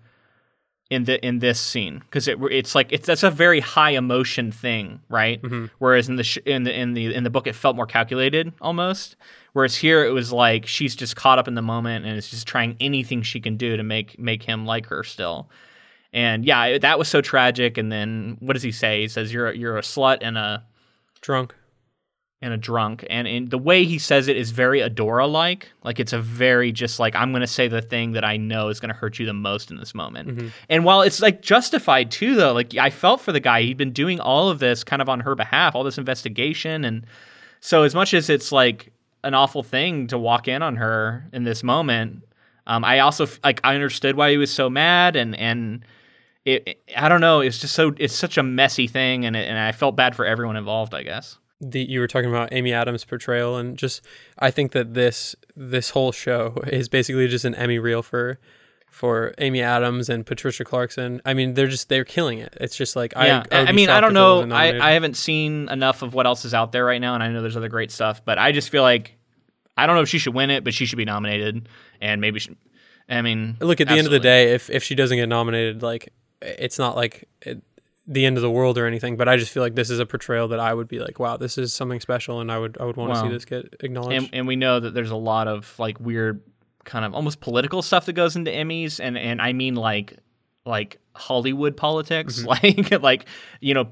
in the in this scene because it it's like it's that's a very high emotion thing, right? Mm-hmm. Whereas in the sh- in the in the in the book, it felt more calculated almost. Whereas here, it was like she's just caught up in the moment and is just trying anything she can do to make make him like her still. And yeah, that was so tragic. And then what does he say? He says, "You're a, you're a slut and a." Drunk. And a drunk. And, and the way he says it is very Adora like. Like it's a very just like, I'm going to say the thing that I know is going to hurt you the most in this moment. And while it's like justified too, though, like I felt for the guy. He'd been doing all of this kind of on her behalf, all this investigation. And so, as much as it's like an awful thing to walk in on her in this moment, um, I also like I understood why he was so mad and, and, it, it- I don't know. It's just so it's such a messy thing, and it, and I felt bad for everyone involved. I guess. The you were talking about Amy Adams' portrayal and just I think that this this whole show is basically just an Emmy reel for for Amy Adams and Patricia Clarkson. I mean, they're just they're killing it. It's just like yeah, I, I, I, mean, I don't if it wasn't know. I. I haven't seen enough of what else is out there right now, and I know there's other great stuff, but I just feel like I don't know if she should win it, but she should be nominated, and maybe she, I mean, look at the end of the day. If if she doesn't get nominated, like it's not like it, the end of the world or anything. But I just feel like this is a portrayal that I would be like, wow, this is something special, and I would I would want to Wow. see this get acknowledged. and, and we know that there's a lot of like weird kind of almost political stuff that goes into Emmys and and I mean like like Hollywood politics mm-hmm. *laughs* like like you know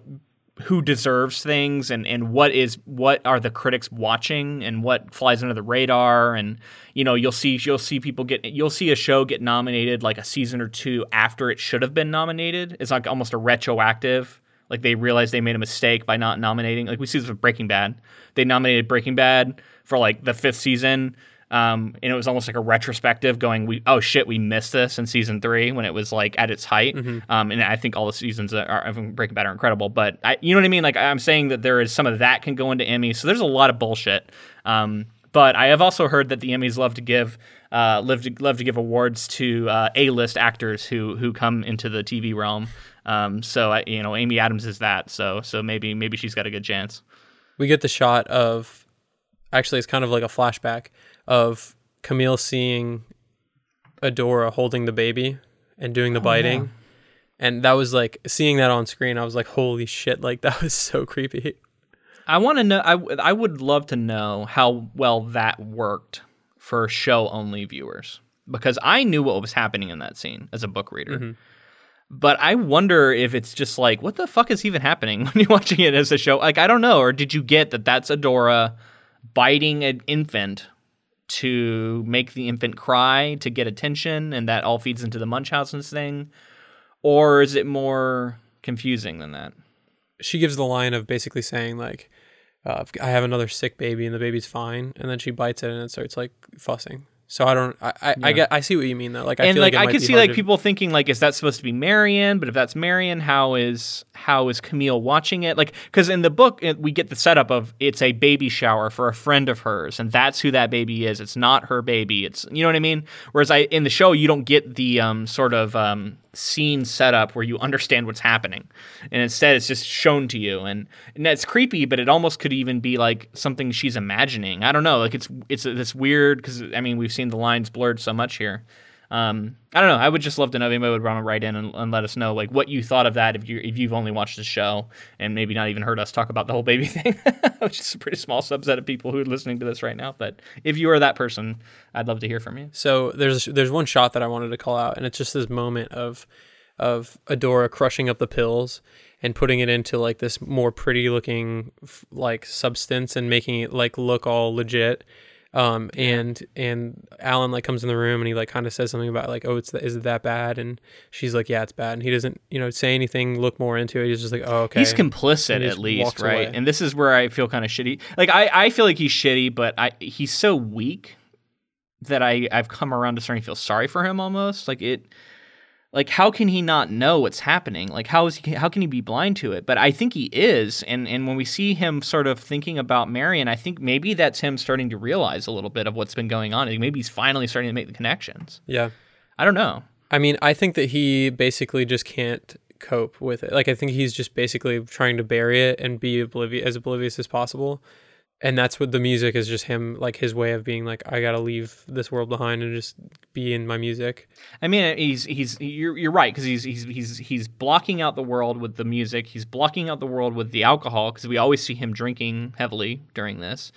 who deserves things and and what is what are the critics watching and what flies under the radar and you know you'll see you'll see people get you'll see a show get nominated like a season or two after it should have been nominated it's like almost a retroactive like they realized they made a mistake by not nominating. Like we see this with Breaking Bad. They nominated Breaking Bad for like the fifth season, um, and it was almost like a retrospective, going, "We oh shit, we missed this in season three when it was like at its height." Um, and I think all the seasons are of Breaking Bad are incredible, but I, you know what I mean. Like I'm saying that there is some of that can go into Emmy. So there's a lot of bullshit. Um, but I have also heard that the Emmys love to give uh, love to love to give awards to uh, A-list actors who who come into the TV realm. Um, so I, you know, Amy Adams is that. So so maybe maybe she's got a good chance. we get the shot of actually it's kind of like a flashback of Camille seeing Adora holding the baby and doing the oh, biting. And that was like seeing that on screen, I was like, holy shit, like *laughs* that was so creepy. I want to know. I, I would love to know how well that worked for show only viewers because I knew what was happening in that scene as a book reader. Mm-hmm. But I wonder if it's just like, what the fuck is even happening *laughs* when you're watching it as a show? Like, I don't know. Or did you get that that's Adora biting an infant to make the infant cry to get attention and that all feeds into the Munchausen's thing? Or is it more confusing than that? She gives the line of basically saying like, uh, I have another sick baby and the baby's fine, and then she bites it and it starts like fussing. So I don't, I, I, I get, I see what you mean though. Like, I and feel like, like, I could see like to- people thinking like is that supposed to be Marian? But if that's Marian, how is how is Camille watching it? Like because in the book it, we get the setup of it's a baby shower for a friend of hers, and that's who that baby is. It's not her baby. It's you know what I mean. Whereas I in the show you don't get the um, sort of um, scene setup where you understand what's happening, and instead it's just shown to you, and and that's creepy. But it almost could even be like something she's imagining. I don't know. Like it's it's this weird because I mean we've seen the lines blurred so much here. Um, I don't know. I would just love to know if anybody would want to write in and, and let us know like what you thought of that if you if you've only watched the show and maybe not even heard us talk about the whole baby *laughs* thing, which is a pretty small subset of people who are listening to this right now. But if you are that person, I'd love to hear from you. So there's there's one shot that I wanted to call out, and it's just this moment of of Adora crushing up the pills and putting it into like this more pretty looking like substance and making it like look all legit. Um, and and Alan like comes in the room and he like kind of says something about like, oh, it's is it that bad? And she's like, yeah, it's bad. And he doesn't you know say anything, look more into it. He's just like, oh, okay. He's complicit And he at least, right? away. And this is where I feel kind of shitty. Like I, I feel like he's shitty, but I he's so weak that I I've come around to starting to feel sorry for him almost. Like it like how can he not know what's happening? Like how is he how can he be blind to it? But I think he is. And and when we see him sort of thinking about Marian, I think maybe that's him starting to realize a little bit of what's been going on. and Maybe he's finally starting to make the connections. yeah. I don't know. I mean, I think that he basically just can't cope with it. Like I think he's just basically trying to bury it and be oblivious as oblivious as possible. And that's what the music is just him like his way of being like I got to leave this world behind and just be in my music. I mean, he's he's you're you're right because he's he's he's he's blocking out the world with the music. He's blocking out the world with the alcohol because we always see him drinking heavily during this.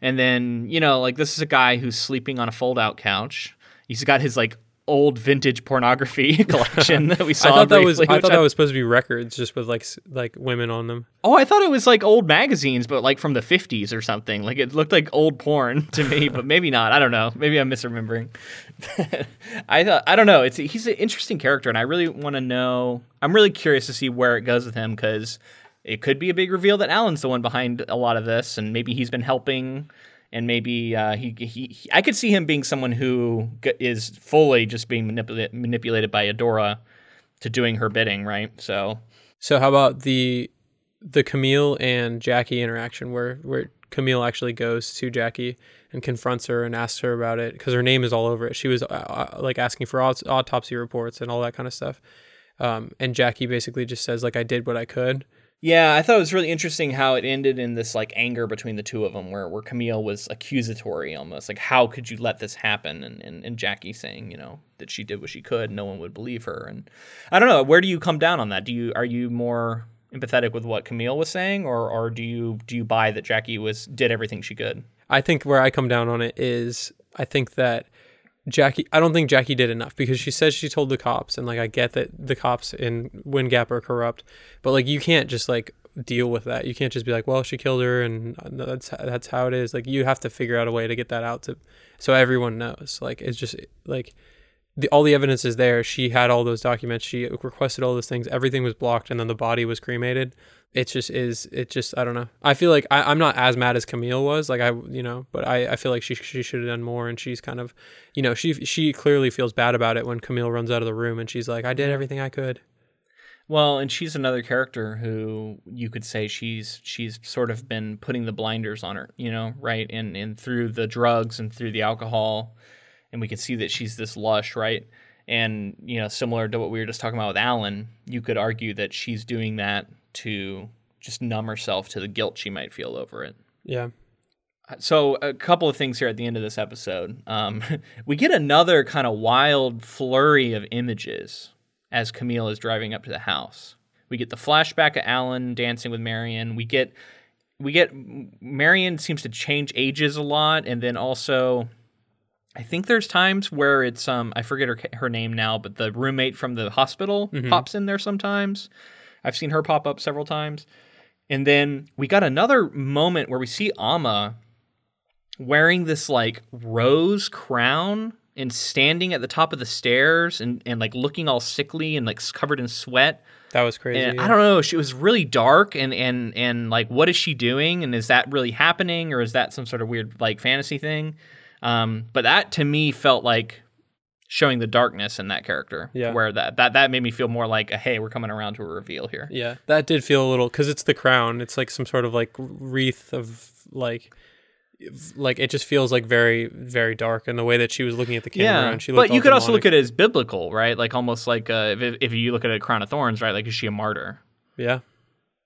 And then you know, like this is a guy who's sleeping on a fold-out couch. He's got his like old vintage pornography *laughs* collection that we saw. I thought that was I thought that was supposed to be records just with like like women on them. Oh, I thought it was like old magazines, but like from the 50s or something. Like it looked like old porn to me, but maybe not. I don't know. Maybe I'm misremembering. *laughs* I thought I don't know. It's he's an interesting character, and I really want to know. I'm really curious to see where it goes with him because it could be a big reveal that Alan's the one behind a lot of this, and maybe he's been helping. And maybe uh, he, he, he, I could see him being someone who is fully just being manipula- manipulated by Adora to doing her bidding, right? So So how about the the Camille and Jackie interaction where where Camille actually goes to Jackie and confronts her and asks her about it because her name is all over it. She was uh, uh, like asking for aut- autopsy reports and all that kind of stuff. Um, and Jackie basically just says like I did what I could. Yeah, I thought it was really interesting how it ended in this like anger between the two of them, where where Camille was accusatory almost, like how could you let this happen, and and, and Jackie saying you know that she did what she could, no one would believe her, and I don't know, where do you come down on that? Do you are you more empathetic with what Camille was saying, or or do you do you buy that Jackie was did everything she could? I think where I come down on it is I think that Jackie I don't think Jackie did enough because she says she told the cops and like I get that the cops in Wind Gap are corrupt, but like you can't just like deal with that. You can't just be like, well, she killed her and that's that's how it is. Like you have to figure out a way to get that out to so everyone knows. Like it's just like the all the evidence is there. She had all those documents. She requested all those things. Everything was blocked, and then the body was cremated. It just is. It just. I don't know. I feel like I, I'm not as mad as Camille was. Like I, you know, but I, I feel like she she should have done more. And she's kind of, you know, she she clearly feels bad about it when Camille runs out of the room, and she's like, I did everything I could. Well, and she's another character who you could say she's she's sort of been putting the blinders on her, you know, right? And and through the drugs and through the alcohol, and we can see that she's this lush, right? And you know, similar to what we were just talking about with Alan, you could argue that she's doing that to just numb herself to the guilt she might feel over it. Yeah. So a couple of things here at the end of this episode. Um, *laughs* we get another kind of wild flurry of images as Camille is driving up to the house. We get the flashback of Alan dancing with Marian. We get we get Marian seems to change ages a lot, and then also I think there's times where it's um I forget her her name now, but the roommate from the hospital pops in there sometimes. I've seen her pop up several times. And then we got another moment where we see Amma wearing this like rose crown and standing at the top of the stairs and, and like looking all sickly and like covered in sweat. That was crazy. Yeah. I don't know, she was really dark and and and like what is she doing and is that really happening or is that some sort of weird like fantasy thing? Um, but that to me felt like showing the darkness in that character. Yeah. Where that that that made me feel more like hey, we're coming around to a reveal here. Yeah, that did feel a little because it's the crown. It's like some sort of like wreath of like, like it just feels like very very dark. And the way that she was looking at the camera, and she looked but you could also look at it as biblical, right? Like almost like uh, if, if you look at a crown of thorns, right? Like is she a martyr? yeah,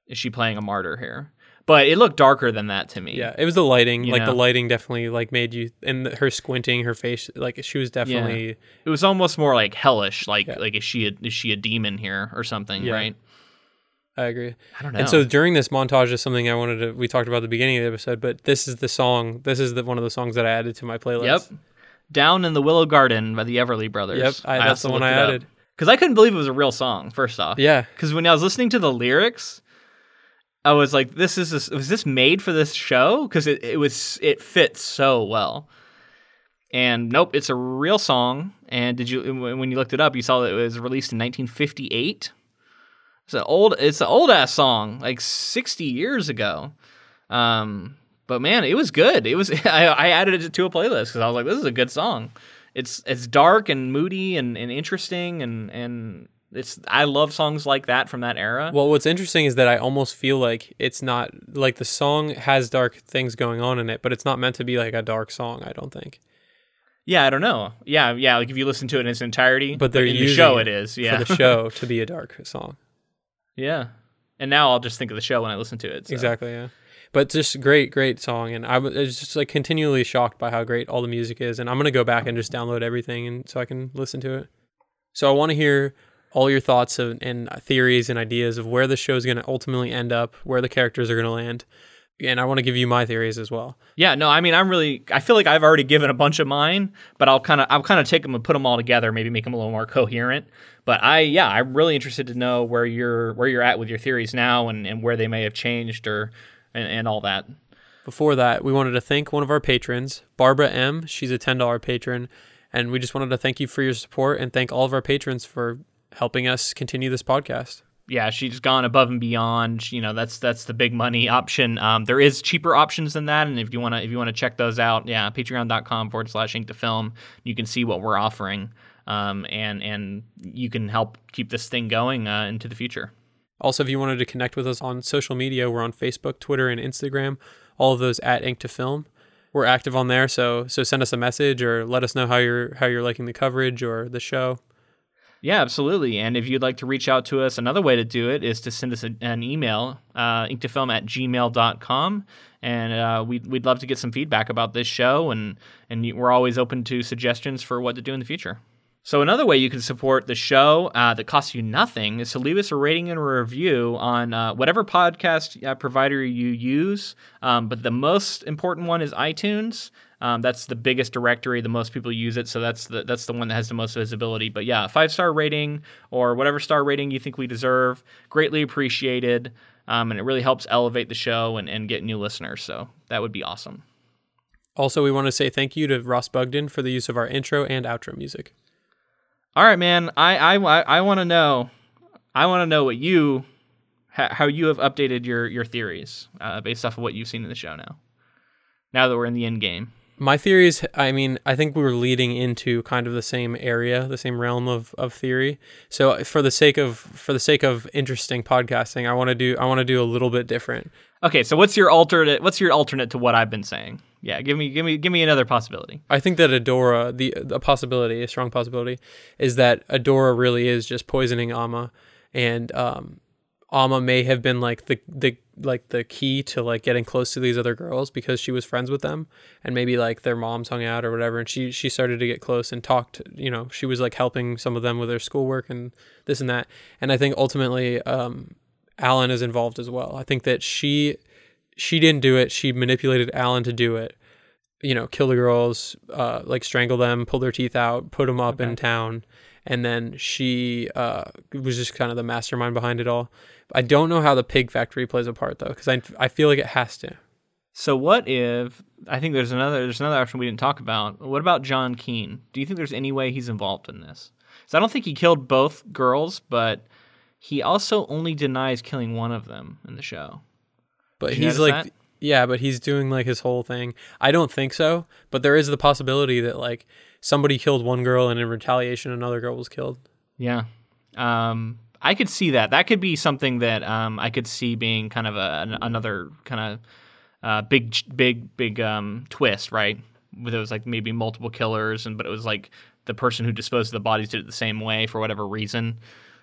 Is she playing a martyr here? But it looked darker than that to me. yeah. It was the lighting. You like the lighting definitely like made you and the- her squinting, her face. Like she was definitely It was almost more like hellish. Like Yeah. like is she a, is she a demon here or something? Yeah. Right? I agree. I don't know. And so during this montage is something I wanted to. We talked about at the beginning of the episode, but this is the song. This is the one of the songs that I added to my playlist. yep, down in the Willow Garden by the Everly Brothers. Yep, I- that's the one I added. because I couldn't believe it was a real song. First off, Yeah. because when I was listening to the lyrics, I was like, "This is this, was this made for this show?" Because it, it was it fits so well. And nope, it's a real song. And did you when you looked it up, you saw that it was released in 1958. It's an old it's an old ass song, like 60 years ago. Um, but man, it was good. It was *laughs* I, I added it to a playlist because I was like, this is a good song. It's it's dark and moody and, and interesting and and it's I love songs like that from that era. Well, what's interesting is that I almost feel like it's not like the song has dark things going on in it, but it's not meant to be like a dark song. I don't think. Yeah, I don't know. Yeah, yeah. Like if you listen to it in its entirety, But they're in the show. it It is. Yeah. For the show to be a dark song. *laughs* yeah. And now I'll just think of the show when I listen to it. so. Exactly. Yeah. But just great, great song, and I was just like continually shocked by how great all the music is, and I'm gonna go back and just download everything, and so I can listen to it. So I want to hear all your thoughts of, and theories and ideas of where the show is gonna ultimately end up, where the characters are gonna land, and I want to give you my theories as well. Yeah, no, I mean, I'm really. I feel like I've already given a bunch of mine, but I'll kind of, I'll kind of take them and put them all together, maybe make them a little more coherent. But I, yeah, I'm really interested to know where you're, where you're at with your theories now, and, and where they may have changed, or and, and all that. Before that, we wanted to thank one of our patrons, Barbara M. She's a $10 patron. And we just wanted to thank you for your support and thank all of our patrons for helping us continue this podcast. yeah, she's gone above and beyond. You know, that's that's the big money option. Um, there is cheaper options than that, and if you wanna if you wanna check those out, yeah, patreon.com forward slash ink to film. You can see what we're offering, um, and and you can help keep this thing going uh, into the future. Also, if you wanted to connect with us on social media, we're on Facebook, Twitter, and Instagram. All of those at Ink to Film. We're active on there, so so send us a message or let us know how you're how you're liking the coverage or the show. Yeah, absolutely. And if you'd like to reach out to us, another way to do it is to send us a, an email, uh, inktofilm at gmail.com. And uh, we'd, we'd love to get some feedback about this show, and, and we're always open to suggestions for what to do in the future. So, another way you can support the show uh, that costs you nothing is to leave us a rating and a review on uh, whatever podcast uh, provider you use. Um, but the most important one is iTunes. Um, that's the biggest directory. The most people use it, so that's the that's the one that has the most visibility. But yeah, five star rating or whatever star rating you think we deserve, greatly appreciated, um, and it really helps elevate the show and, and get new listeners. So that would be awesome. Also, we want to say thank you to Ross Bugden for the use of our intro and outro music. All right, man. I I I, want to know. I want to know what you how, how you have updated your your theories uh, based off of what you've seen in the show now. Now that we're in the end game. My theories, I mean, I think we were leading into kind of the same area, the same realm of, of theory. So for the sake of for the sake of interesting podcasting, I want to do I want to do a little bit different. Okay, so what's your alternate? What's your alternate to what I've been saying? Yeah, give me give me give me another possibility. I think that Adora, the a possibility, a strong possibility, is that Adora really is just poisoning Amma and um, Amma may have been like the the like the key to like getting close to these other girls because she was friends with them, and maybe like their moms hung out or whatever, and she she started to get close and talked. You know, she was like helping some of them with their schoolwork and this and that, and I think ultimately, um, Alan is involved as well. I think that she she didn't do it. She manipulated Alan to do it you know, kill the girls, uh, like strangle them, pull their teeth out, put them up in town, and then she uh, was just kind of the mastermind behind it all. I don't know how the pig factory plays a part though, because I I feel like it has to. So what if I think there's another there's another option we didn't talk about. What about John Keene? Do you think there's any way he's involved in this? So I don't think he killed both girls, but he also only denies killing one of them in the show. But he's like, that? yeah, but he's doing like his whole thing. I don't think so, but there is the possibility that like somebody killed one girl and in retaliation another girl was killed. Yeah. Um, I could see that. That could be something that um, I could see being kind of a, an, another kind of uh, big, big, big um, twist, right? Where there was like maybe multiple killers, and but it was like the person who disposed of the bodies did it the same way for whatever reason.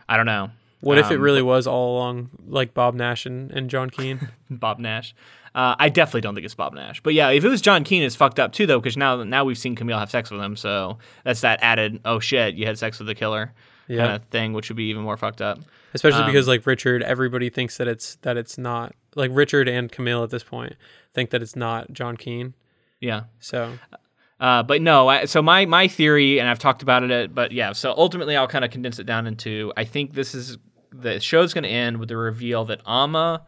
I don't know. What if it Um, really was all along like Bob Nash and, and John Keene? *laughs* Bob Nash. Uh, I definitely don't think it's Bob Nash. But yeah, if it was John Keene, it's fucked up too, though, because now now we've seen Camille have sex with him, so that's that added oh shit, you had sex with the killer Yeah. kind of thing, which would be even more fucked up. especially Um, because like Richard, everybody thinks that it's that it's not like Richard and Camille at this point think that it's not John Keene. Yeah. So Uh, but no, I, so my my theory, and I've talked about it, uh, but yeah. So ultimately, I'll kind of condense it down into I think this is the show's going to end with the reveal that Amma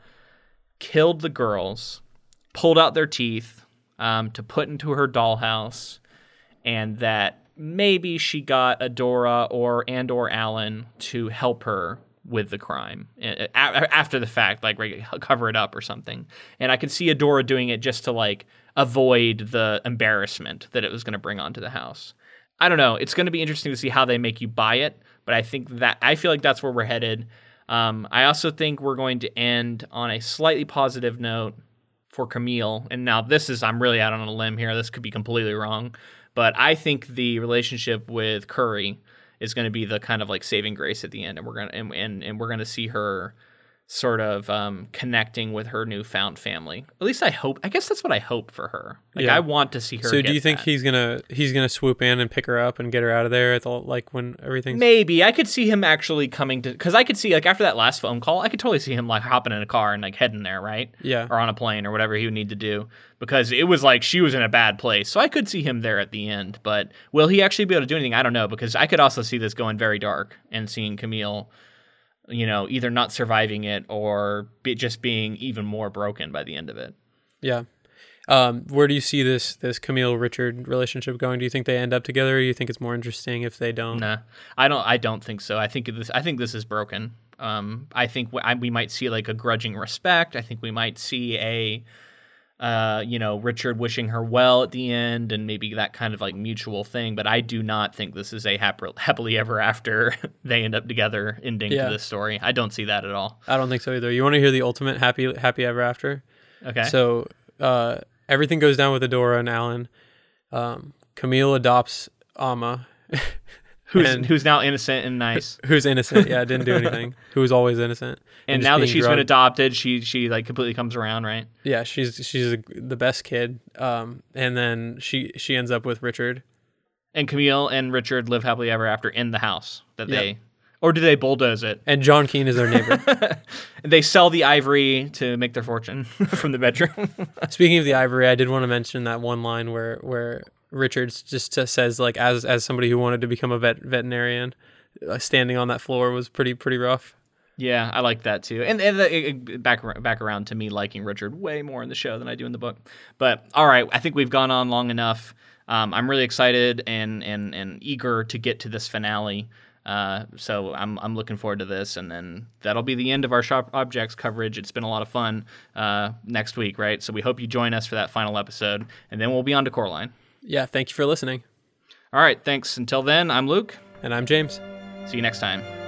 killed the girls, pulled out their teeth um, to put into her dollhouse, and that maybe she got Adora or and or Alan to help her with the crime after the fact, like cover it up or something. And I could see Adora doing it just to like avoid the embarrassment that it was going to bring onto the house. I don't know. It's going to be interesting to see how they make you buy it, but I think that I feel like that's where we're headed. Um, I also think we're going to end on a slightly positive note for Camille. And now this is I'm really out on a limb here. This could be completely wrong, but I think the relationship with Curry is going to be the kind of like saving grace at the end, and we're gonna and and, and we're gonna see her sort of um, connecting with her newfound family. At least I hope. I guess that's what I hope for her. Like Yeah. I want to see her. So do you think that. he's gonna he's gonna swoop in and pick her up and get her out of there at the like when everything's Maybe I could see him actually coming to because I could see like after that last phone call, I could totally see him like hopping in a car and like heading there, right? yeah Or on a plane or whatever he would need to do because it was like she was in a bad place. So I could see him there at the end, but will he actually be able to do anything? I don't know because I could also see this going very dark and seeing Camille, you know, either not surviving it or be, just being even more broken by the end of it. yeah. Um, where do you see this this Camille Richard relationship going? Do you think they end up together? Or do you think it's more interesting if they don't? Nah, I don't. I don't think so. I think this. I think this is broken. Um, I think w- I, we might see like a grudging respect. I think we might see a, uh, you know, Richard wishing her well at the end, and maybe that kind of like mutual thing. But I do not think this is a happy, *laughs* happily ever after *laughs* they end up together ending Yeah. to this story. I don't see that at all. I don't think so either. You want to hear the ultimate happy happy ever after? Okay. So uh, everything goes down with Adora and Alan. Um, Camille adopts Amma, *laughs* who's and- who's now innocent and nice, who's innocent. Yeah, didn't do *laughs* anything. Who was always innocent. and just now that she's been adopted, she she like completely comes around, right? Yeah, she's she's a, the best kid. Um, and then she she ends up with Richard. And Camille and Richard live happily ever after in the house that Yep. they, or do they bulldoze it? And John Keene is their neighbor. *laughs* they sell the ivory to make their fortune *laughs* from the bedroom. Speaking of the ivory, I did want to mention that one line where where Richards just says like as as somebody who wanted to become a vet veterinarian, uh, standing on that floor was pretty pretty rough. yeah, I like that too. And, and the, it- back back around to me liking Richard way more in the show than I do in the book. But all right, I think we've gone on long enough. Um, I'm really excited and and and eager to get to this finale. Uh, so I'm I'm looking forward to this, and then that'll be the end of our Sharp Objects coverage. It's been a lot of fun uh, next week, right? So we hope you join us for that final episode, and then we'll be on to Coraline. Yeah, thank you for listening. All right, thanks. Until then, I'm Luke. And I'm James. See you next time.